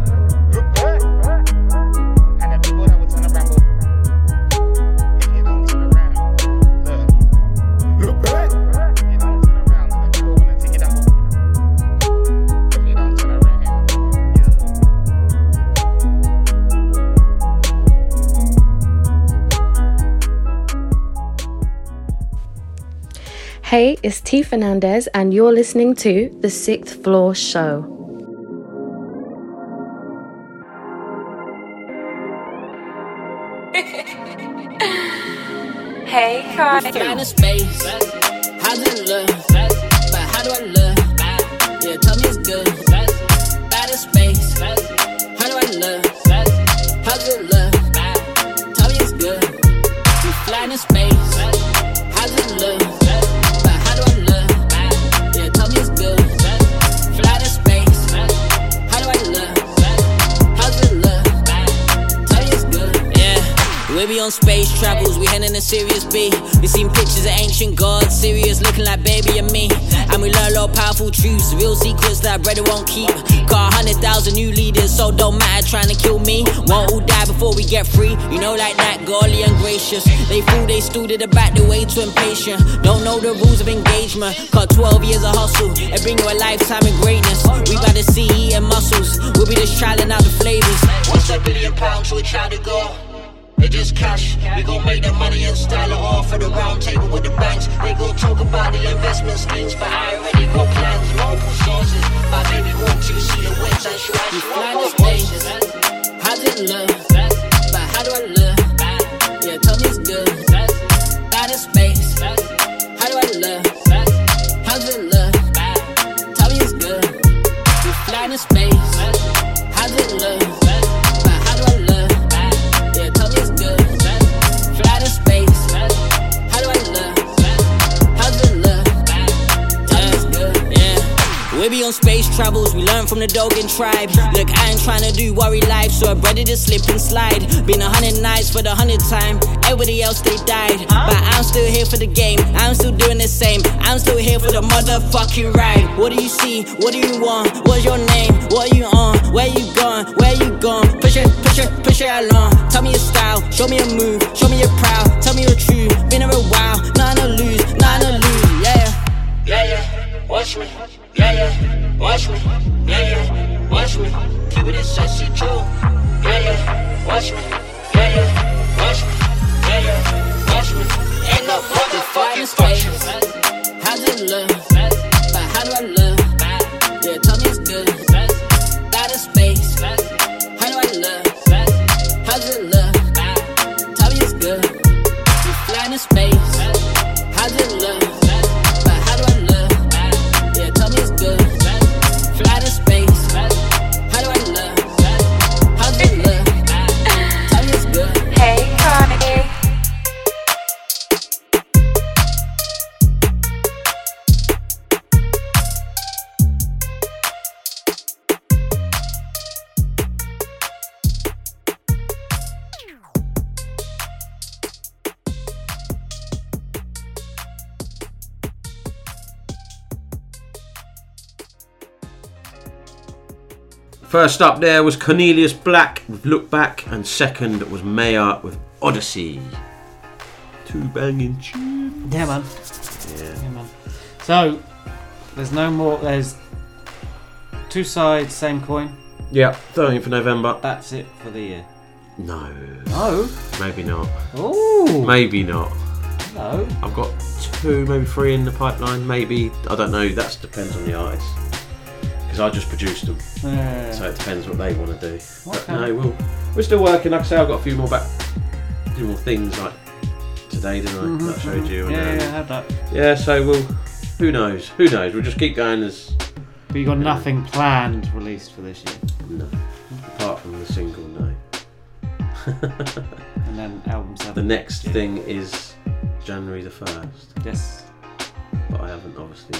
Hey, it's T Fernandez, and you're listening to The Sixth Floor Show. Hey, Cardi. We be on space travels, we heading to Sirius B. We seen pictures of ancient gods, Sirius looking like baby and me. And we learn a of powerful truths, real secrets that brother won't keep. Got a hundred thousand new leaders, so don't matter trying to kill me. Won't all die before we get free. You know, like that, godly and gracious. They fool, they stood at the way too impatient. Don't know the rules of engagement. Got 12 years of hustle, it bring you a lifetime of greatness. We got to see eating muscles, we'll be just trialing out the flavors. What's a billion pounds to a child to go? It just cash. We gon' make the money and style it off for the round table with the banks. They gon' talk about the investment schemes, but I already got plans, multiple sources. My baby want to see the wins and she actually the space. How it look? But how do I look? Yeah, tell me it's good. Bad in space. How do I look? How does it look? Tell me it's good. We fly in space. Be on space travels, we learn from the Dogon tribe. Look, I ain't trying to do worry life, so I bred it to slip and slide. Been a hundred nights for the hundred time, everybody else they died. But I'm still here for the game, I'm still doing the same. I'm still here for the motherfucking ride. What do you see? What do you want? What's your name? What you on? Where you gone? Where you gone? Push it, push it, push it along. Tell me your style, show me a move, show me your proud, tell me your truth. Been here a while, nothing to lose, nothing to lose, yeah. Yeah, yeah, watch me. Yeah, yeah, watch me. Yeah, yeah, watch me. Keep it sexy too. Yeah, yeah, watch me. First up there was Cornelius Black with Look Back, and second was MAEAR with Odyssey. Two banging tunes. Yeah, man. Yeah. Yeah, man. So, there's no more. There's two sides, same coin. Yeah, 13th of November. That's it for the year. No. No. Maybe not. Oh. Maybe not. No. I've got two, maybe three in the pipeline. Maybe I don't know. That depends on the artist because I just produced them, Yeah. so it depends what they want to do. But no, we'll, we're still working. Like I say, I've got a few more back, few more things like today, didn't I? Mhm, That showed mhm. you. Yeah, and, yeah, I um, had that. Yeah, so we'll. Who knows? Who knows? We'll just keep going as. But you got nothing planned released for this year. No. Apart from the single, no. And then album seven. The next Yeah. thing is January the first. Yes. But I haven't obviously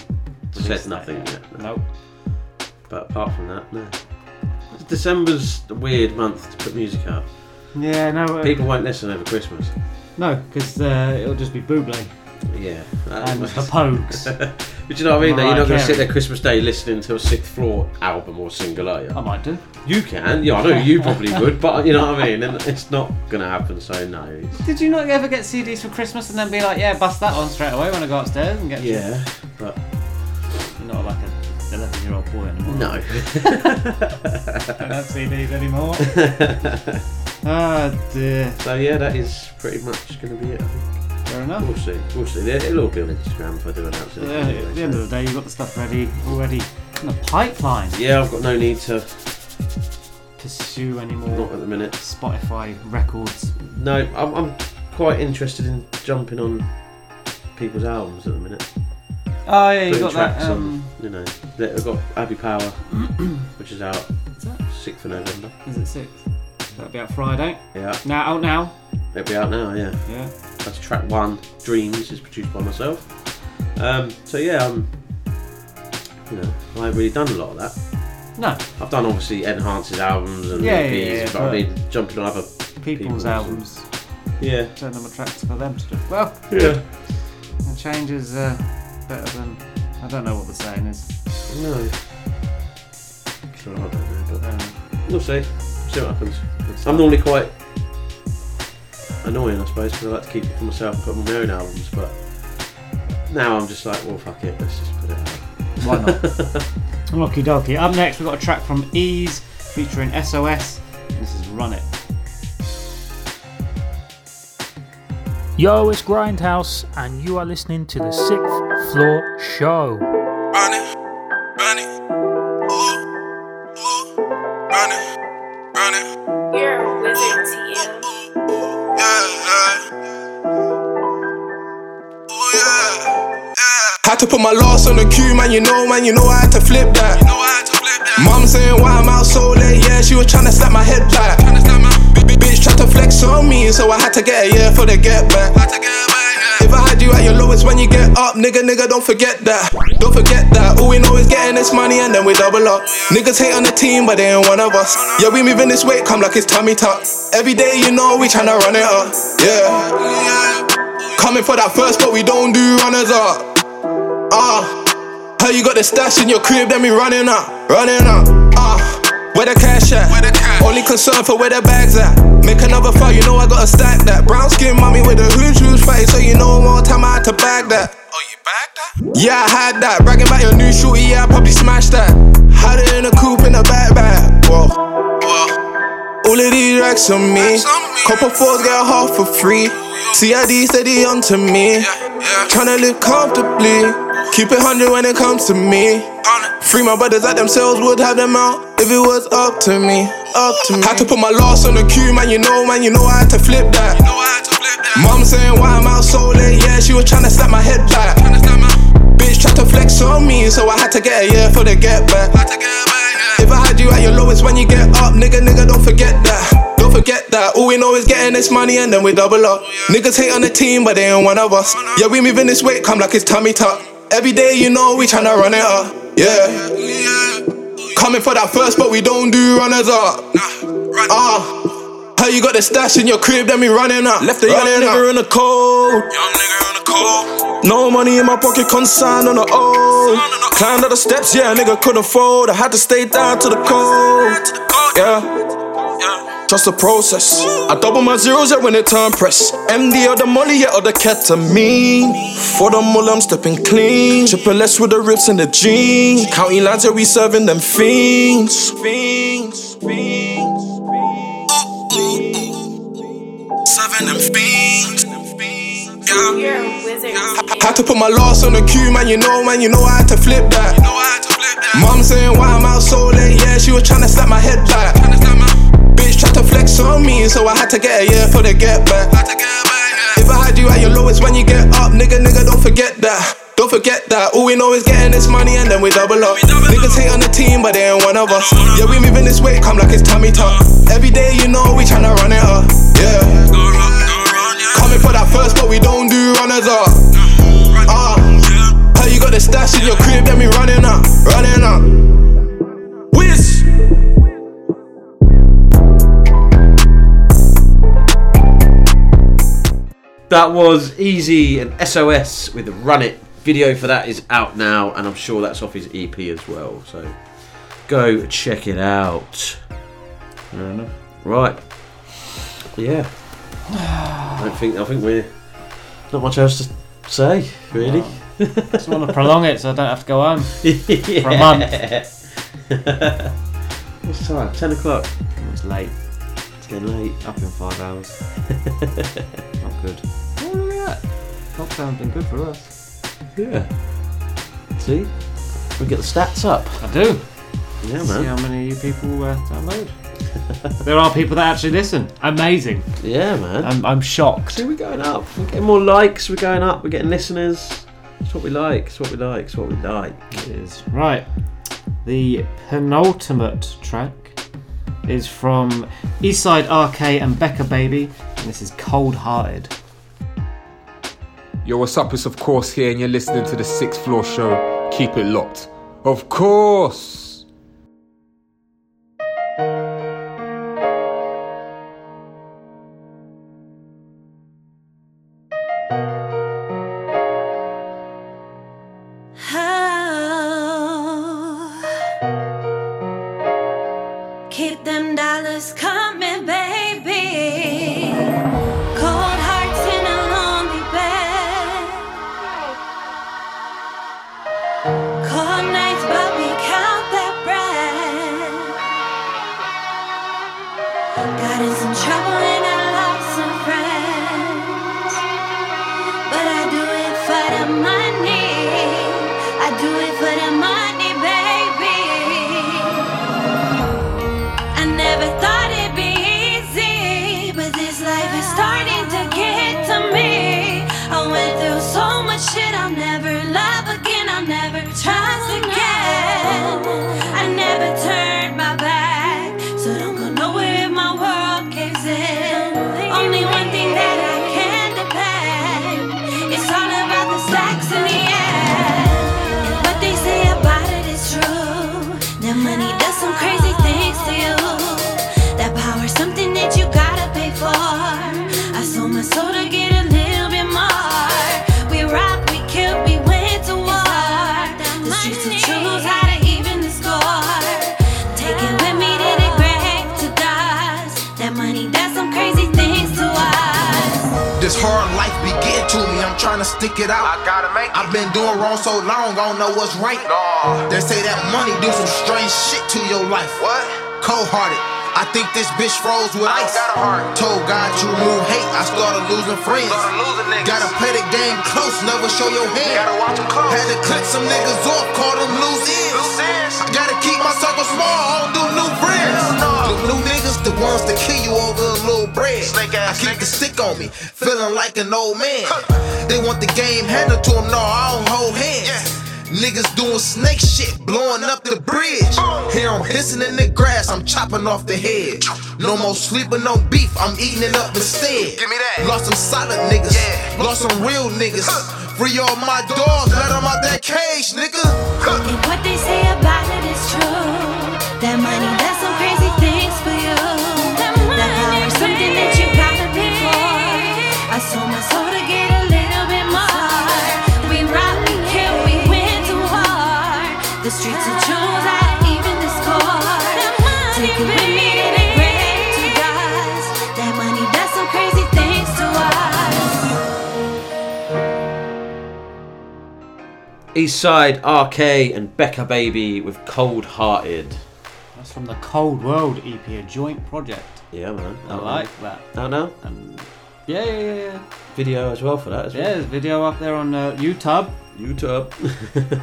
Released said nothing yet. yet. Nope. But apart from that, no. December's a weird month to put music out. Yeah, no. uh, People won't listen over Christmas. No, because uh, it'll just be Buble. Yeah. And the Pogues. but you know what I mean? though? You're Mariah not going to Carey. sit there Christmas Day listening to a Sixth Floor album or single, are you? I might do. You can. Yeah, I know you probably would, but you know what I mean? And it's not going to happen, so no. It's- Did you not ever get CDs for Christmas and then be like, yeah, bust that one straight away when I go upstairs and get Yeah, but. You're not like a 11 year old boy anymore. No. I don't have CDs anymore. Ah, dear. So yeah, that is pretty much going to be it. I think. Fair enough. We'll see. We'll see. It'll all be on Instagram if I do announce it. Yeah, at the end of the day, you've got the stuff ready already in the pipeline. Yeah, I've got no need to Pursue anymore. Not at the minute. Spotify records. No, I'm, I'm quite interested in jumping on people's albums at the minute. Oh, yeah, you got that. Um, on, you know, that- I've got Abbey Power, which is out 6th of November. is it sixth? That'll be out Friday. Yeah. Now, out now. It'll be out now, yeah. Yeah. That's track one. Dreams is produced by myself. Um, so yeah, um, you know, I haven't really done a lot of that. No. I've done obviously Enhance's albums and Yeah, EPs, yeah, yeah, but, but I mean jumping on other People's albums. Yeah. Turn them attractive for them to do. Well, Yeah. And change is uh, better than. I don't know what the saying is. No. So I don't know, but Um, we'll see. See what happens. I'm normally quite annoying, I suppose, because I like to keep it for myself and put on my own albums. But now I'm just like, well, fuck it, let's just put it out. Why not? Lucky dokie. Up next, we've got a track from EAZE featuring SOS. This is Run It. Yo, it's Grindhouse, and you are listening to the Sixth Floor Show. Run it, run it, ooh, ooh, run it, run it. You're a wizard, TM. Had to put my loss on the queue, man. You know, man. You know I had to flip that. Mom saying why I'm out so late, yeah. She was trying to slap my head back. Bitch tried to flex on me, so I had to get a year for the get back. If I had you at your lowest when you get up, nigga, nigga, don't forget that. Don't forget that. All we know is getting this money and then we double up. Niggas hate on the team, but they ain't one of us. Yeah, we moving this weight, come like it's tummy tuck. Every day, you know, we tryna run it up. Yeah. Coming for that first, but we don't do runners up. Ah, how you got the stash in your crib, then we running up, running up. Ah, where the cash at? Only concern for where the bags at. Make another file, you know I gotta stack that. Brown skin mommy with the hood shoes face, so you know more time I had to bag that. Oh, you bagged that? Yeah, I had that. Bragging about your new shooty, yeah, I probably smashed that. Had it in a coupe in a backpack. Whoa. All of these racks on me. Couple fours get a half for free. CID steady onto me. Tryna live comfortably. Keep it 100 when it comes to me. Free my brothers that themselves would have them out if it was up to me. Up to me. Had to put my loss on the queue, man. You know, man. You know I had to flip that. You know I had to flip that. Mom saying why I'm out so late, yeah. She was tryna slap my head back. Bitch tried to flex on me, so I had to get a year for the get back. If I had you at your lowest when you get up, nigga, nigga, don't forget that. Don't forget that. All we know is getting this money and then we double up. Oh, Niggas hate on the team, but they ain't one of us. Yeah, we moving this weight, come like it's tummy tuck. Every day, you know, we tryna run it up. Yeah. Coming for that first, but we don't do runners up. Ah. How you got the stash in your crib, then we running up. Left a young nigga in the cold. young nigga in the cold. No money in my pocket, consigned on the old. Climbed up the steps, yeah, nigga couldn't fold. I had to stay down to the cold. Yeah. Trust the process. I double my zeros, yeah, when it turn press. MD or the molly, yeah, or the ketamine. For the mullah, I'm stepping clean. Triple S with the rips and the jeans. County lines, yeah, we serving them fiends. Fiends, fiends. Serving them fiends. Had to put my loss on the queue, man. You know, man. You know I had to flip that. Mom saying why I'm out so late. Yeah, she was trying to slap my head back. Bitch tried to flex on me, so I had to get a year for the get back. If I had you at your lowest when you get up, nigga, nigga, don't forget that. Don't forget that. All we know is getting this money and then we double up. Niggas hate on the team, but they ain't one of us. Yeah, we moving this way, come like it's tummy tuck. Every day, you know, we tryna run it up. Yeah. Coming for that first, but we don't do runners up. Ah, how you got the stash in your crib, then we running up, running up. That was Easy and SOS with Run It. Video for that is out now, and I'm sure that's off his EP as well. So go check it out. Fair enough. Right. Yeah. I don't think I think we're not much else to say, really. I Just want to prolong it so I don't have to go home for a month. What's time? Ten o'clock. It's late. It's getting late. Up in five hours. Not good. Look at that. Lockdown's been good for us. Yeah. See, we get the stats up. I do. Yeah, man. See how many of you people uh, download. there are people that actually listen. Amazing. Yeah, man. I'm, I'm shocked. See, we're going up. We're getting more likes. We're going up. We're getting listeners. It's what we like. It's what we like. It's what we like. It is. Right. The penultimate track is from Eastside RK and Bekah Baby, and this is Cold Hearted. Yo, what's up? It's of course here, and you're listening to the Sixth Floor Show. Keep it locked. Of course. Froze with ice. Told God to remove hate, I started losing friends. Gotta play the game close, never show your hand. Had to cut some niggas off, call them loose ends. I gotta keep my circle small, I don't do new friends. Them new niggas, the ones that kill you over a little bread. I keep the stick on me, feeling like an old man. They want the game handed to them, no, I don't hold hands. Niggas doing snake shit, blowing up the bridge. Here I'm hissing in the grass, I'm chopping off the head. No more sleeping on beef, I'm eating it up instead. Give me that. Lost some solid niggas, lost some real niggas. Free all my dogs, let them out that cage, nigga. Eastside RK and Bekah Baby with Cold Hearted. That's from the Cold World EP, a joint project. Yeah, man. I like that. Out now? Yeah, yeah, yeah, yeah. Video as well for that as Yeah, well. there's video up there on uh, YouTube. YouTube.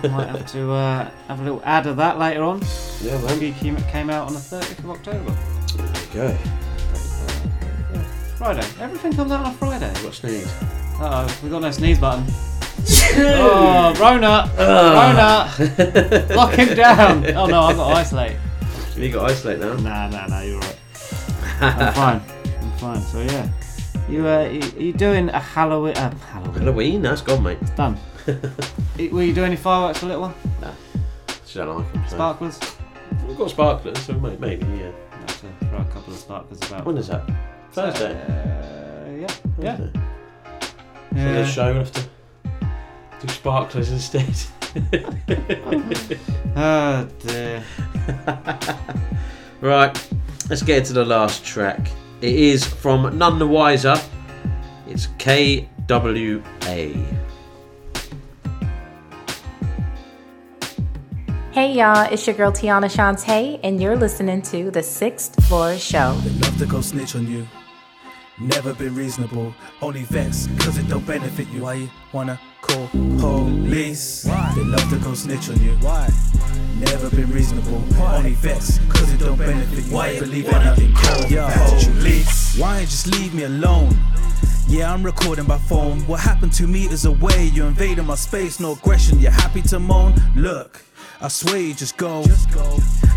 Might have to uh, have a little ad of that later on. Yeah, man. Maybe came, came out on the 30th of October. There you go. Friday. Everything comes out on a Friday. Got sneeze. Uh oh, we got no sneeze button. Oh, Rona! Rona! Lock him down! Oh no, I've got isolate. You got isolate now? Nah, nah, nah, you're right. I'm fine. I'm fine. So yeah, you uh, you, you doing a Halloween? Uh, Halloween. Halloween? That's gone, mate. It's done. Y- Were you doing any fireworks for a little one? Nah. She don't like them. so- Sparklers? We've got sparklers, so may- maybe, yeah. That's a, throw a couple of sparklers about. When is that? Thursday. Uh, yeah. Yeah. Thursday. So Yeah. this show, we'll have to do sparklers instead. Oh dear. right, let's get into the last track. It is from Non Nah Wiser. It's KWA. Hey y'all, it's your girl Tiana Shantae, and you're listening to the Sixth Floor Show. They love to go snitch on you. Never been reasonable, only vex, cause it don't benefit you. Why you wanna call police? Why? They love to go snitch on you. Why? Never been reasonable, only vex, cause it don't benefit you. Why you believe anything? Call police. Why just leave me alone? Yeah, I'm recording by phone. What happened to me is away. You're invading my space, no aggression. You're happy to moan? Look, I swear you just go.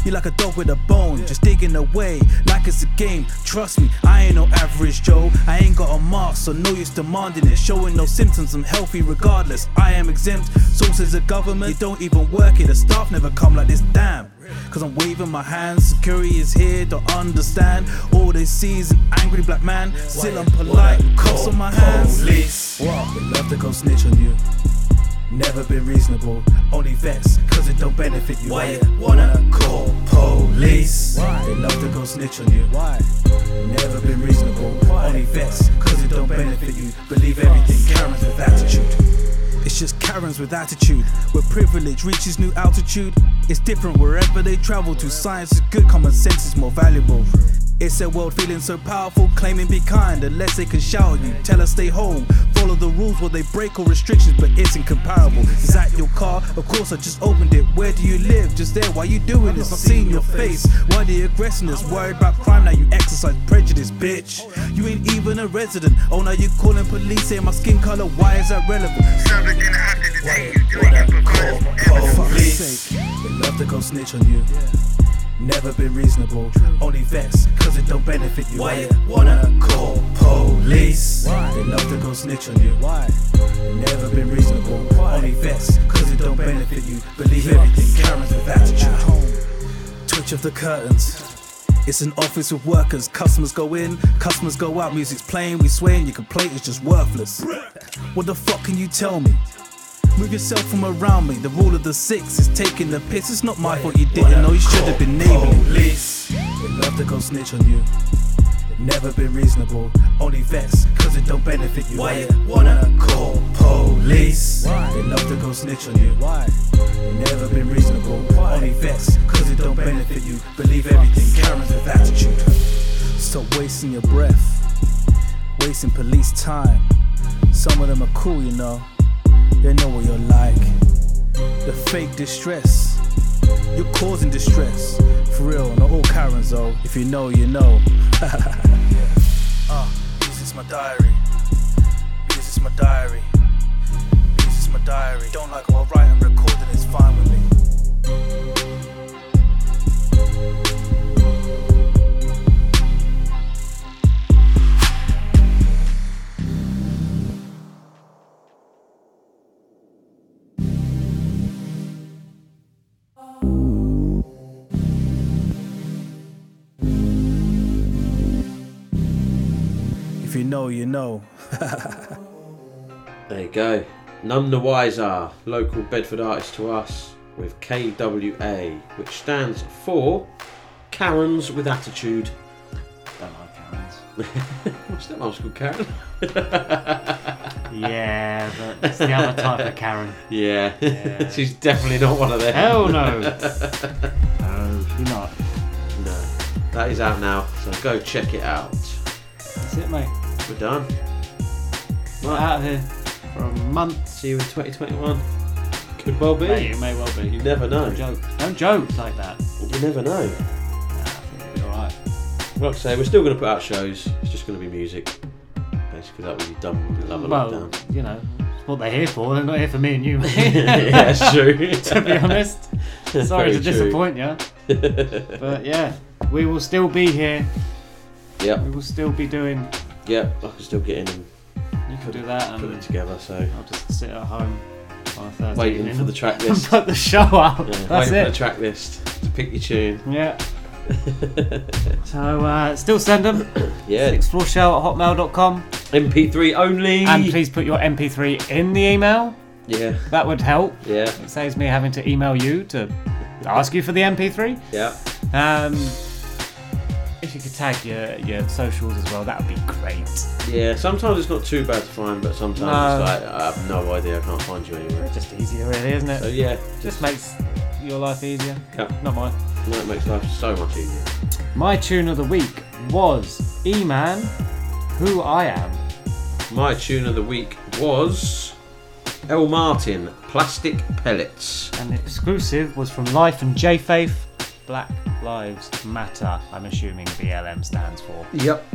You're like a dog with a bone, just digging away like it's a game. Trust me, I ain't no average Joe. I ain't got a mark, so no use demanding it. Showing no symptoms, I'm healthy regardless. I am exempt. Sources of government, you don't even work it. The staff never come like this, damn. Cause I'm waving my hands, security is here, don't understand. All they see is an angry black man, still I'm unpolite, cuffs on my hands. Police. What? They love to go snitch on you. Never been reasonable, only vex, cause it don't benefit you. Why you wanna call police? Why? They love to go snitch on you. Why? Never been reasonable, only vex, cause it don't benefit you. Believe everything, Karens with attitude. It's just Karens with attitude. Where privilege reaches new altitude, it's different wherever they travel to. Science is good, common sense is more valuable. It's a world feeling so powerful, claiming be kind unless they can shout at you. Tell us stay home, follow the rules while they break all restrictions, but it's incomparable. Is that your car? Of course, I just opened it. Where do you live? Just there. Why you doing this? I've seen your face. Why the aggressiveness? Worried about crime now? You exercise prejudice, bitch. You ain't even a resident. Oh, now you calling police saying my skin color. Why is that relevant? For fuck's sake, they love to go snitch on you. Never been reasonable, only vex, cause it don't benefit you. Why you wanna call police? Why? They love to go snitch on you. Why? Never been reasonable, only vex, cause it don't benefit you. Believe everything, Karens with attitude. Twitch of the curtains. It's an office with workers. Customers go in, customers go out. Music's playing, we swaying. Your complaint is just worthless. What the fuck can you tell me? Move yourself from around me. The rule of the six is taking the piss. It's not my fault you didn't know. You should have been neighborly. Police. They love to go snitch on you. Never been reasonable, only vex, cause it don't benefit you. Why you wanna call police? Why? They love to go snitch on you. Why? Never been reasonable, Why? only vex, cause it don't benefit you. Believe everything, Karens with attitude. Stop wasting your breath, wasting police time. Some of them are cool, you know. They know what you're like. The fake distress. You're causing distress. For real, not all Karens though. If you know, you know. uh, this is my diary. This is my diary. This is my diary. Don't like know. There you go. Non Nah Wiser, local Bedford artist to us. with KWA, which stands for Karens with Attitude. Don't like Karens. My stepmom's called Karen. Yeah, but it's the other type of Karen. Yeah. Yeah. she's definitely not one of them. Hell no. No, she's not. No. That is out now, so go check it out. That's it, mate. We're done. Right out of here for a month. See you in 2021. Could well be. Mate, it may well be. You never know. Don't joke. Don't joke like that. You never know. It'll be alright. Like I say, we're still going to put out shows. It's just going to be music. Basically, that will be done with Love and Well, Lockdown. you know, it's what they're here for. They're not here for me and you. Yeah, it's true. to be honest. Sorry Very to true. disappoint you. but yeah, we will still be here. Yeah. We will still be doing. Yeah, I can still get in and You can do that. and put And it together. So I'll just sit at home on a Thursday waiting evening for the track and list. put the show up. Yeah, That's waiting for it. the track list to pick your tune. Yeah. So uh, still send them. Yeah. Sixth floor show at hotmail.com. MP3 only. And please put your MP3 in the email. Yeah. That would help. Yeah. It saves me having to email you to ask you for the MP3. Yeah. Um, if you could tag your, your socials as well, that would be great. Yeah. Sometimes it's not too bad to find, but sometimes No. it's like I have no idea. I can't find you anywhere. It's just easier, really, isn't it? So yeah, Just makes your life easier. Yeah. Not mine. That makes life so much easier. My tune of the week was E Man, Who I Am. My tune of the week was L Martin, Plastic Pellets. And the exclusive was from L.Y.F.E and J Faith, Black Lives Matter. I'm assuming BLM stands for. Yep.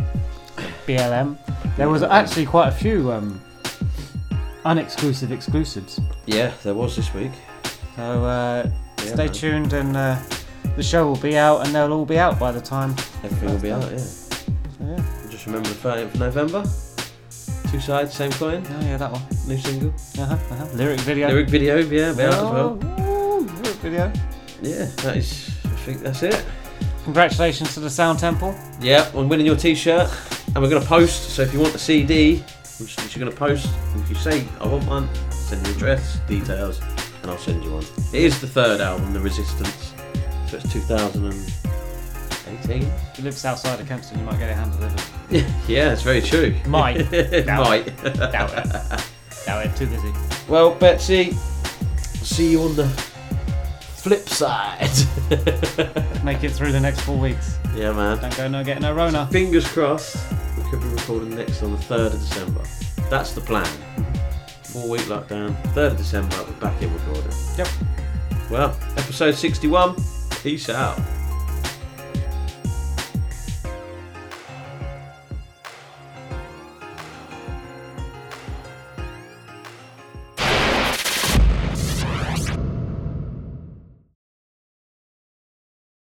BLM. There was actually quite a few um, unexclusive exclusives. Yeah, there was this week. So uh, Yeah, stay man. tuned and uh, the show will be out and they'll all be out by the time. Everything will be out, yeah. So, yeah. Just remember the 30th of November. Two sides, same coin. Oh, yeah, that one. New single. Uh-huh, uh-huh. Lyric video. Lyric video, yeah, be out as well. Oh, lyric video. Yeah, that is. I think that's it. Congratulations to the Sound Temple. Yeah, on winning your T-shirt, and we're gonna post. So if you want the CD, which you're gonna post, if you say I want one, send your address, details, and I'll send you one. It is the third album, The Resistance. So it's 2018. If you live outside of Kempston, you might get it hand delivered. yeah, it's very true. Might. Doubt Might. Doubt it. Doubt it. Too busy. Well, Betsy, see you on the flip side. Make it through the next four weeks. yeah, man. Don't go no get no Rona. Fingers crossed, we could be recording next on the 3rd of December. That's the plan. Four week lockdown, 3rd of December, we're back in recording. Yep. Well, episode 61. Peace out.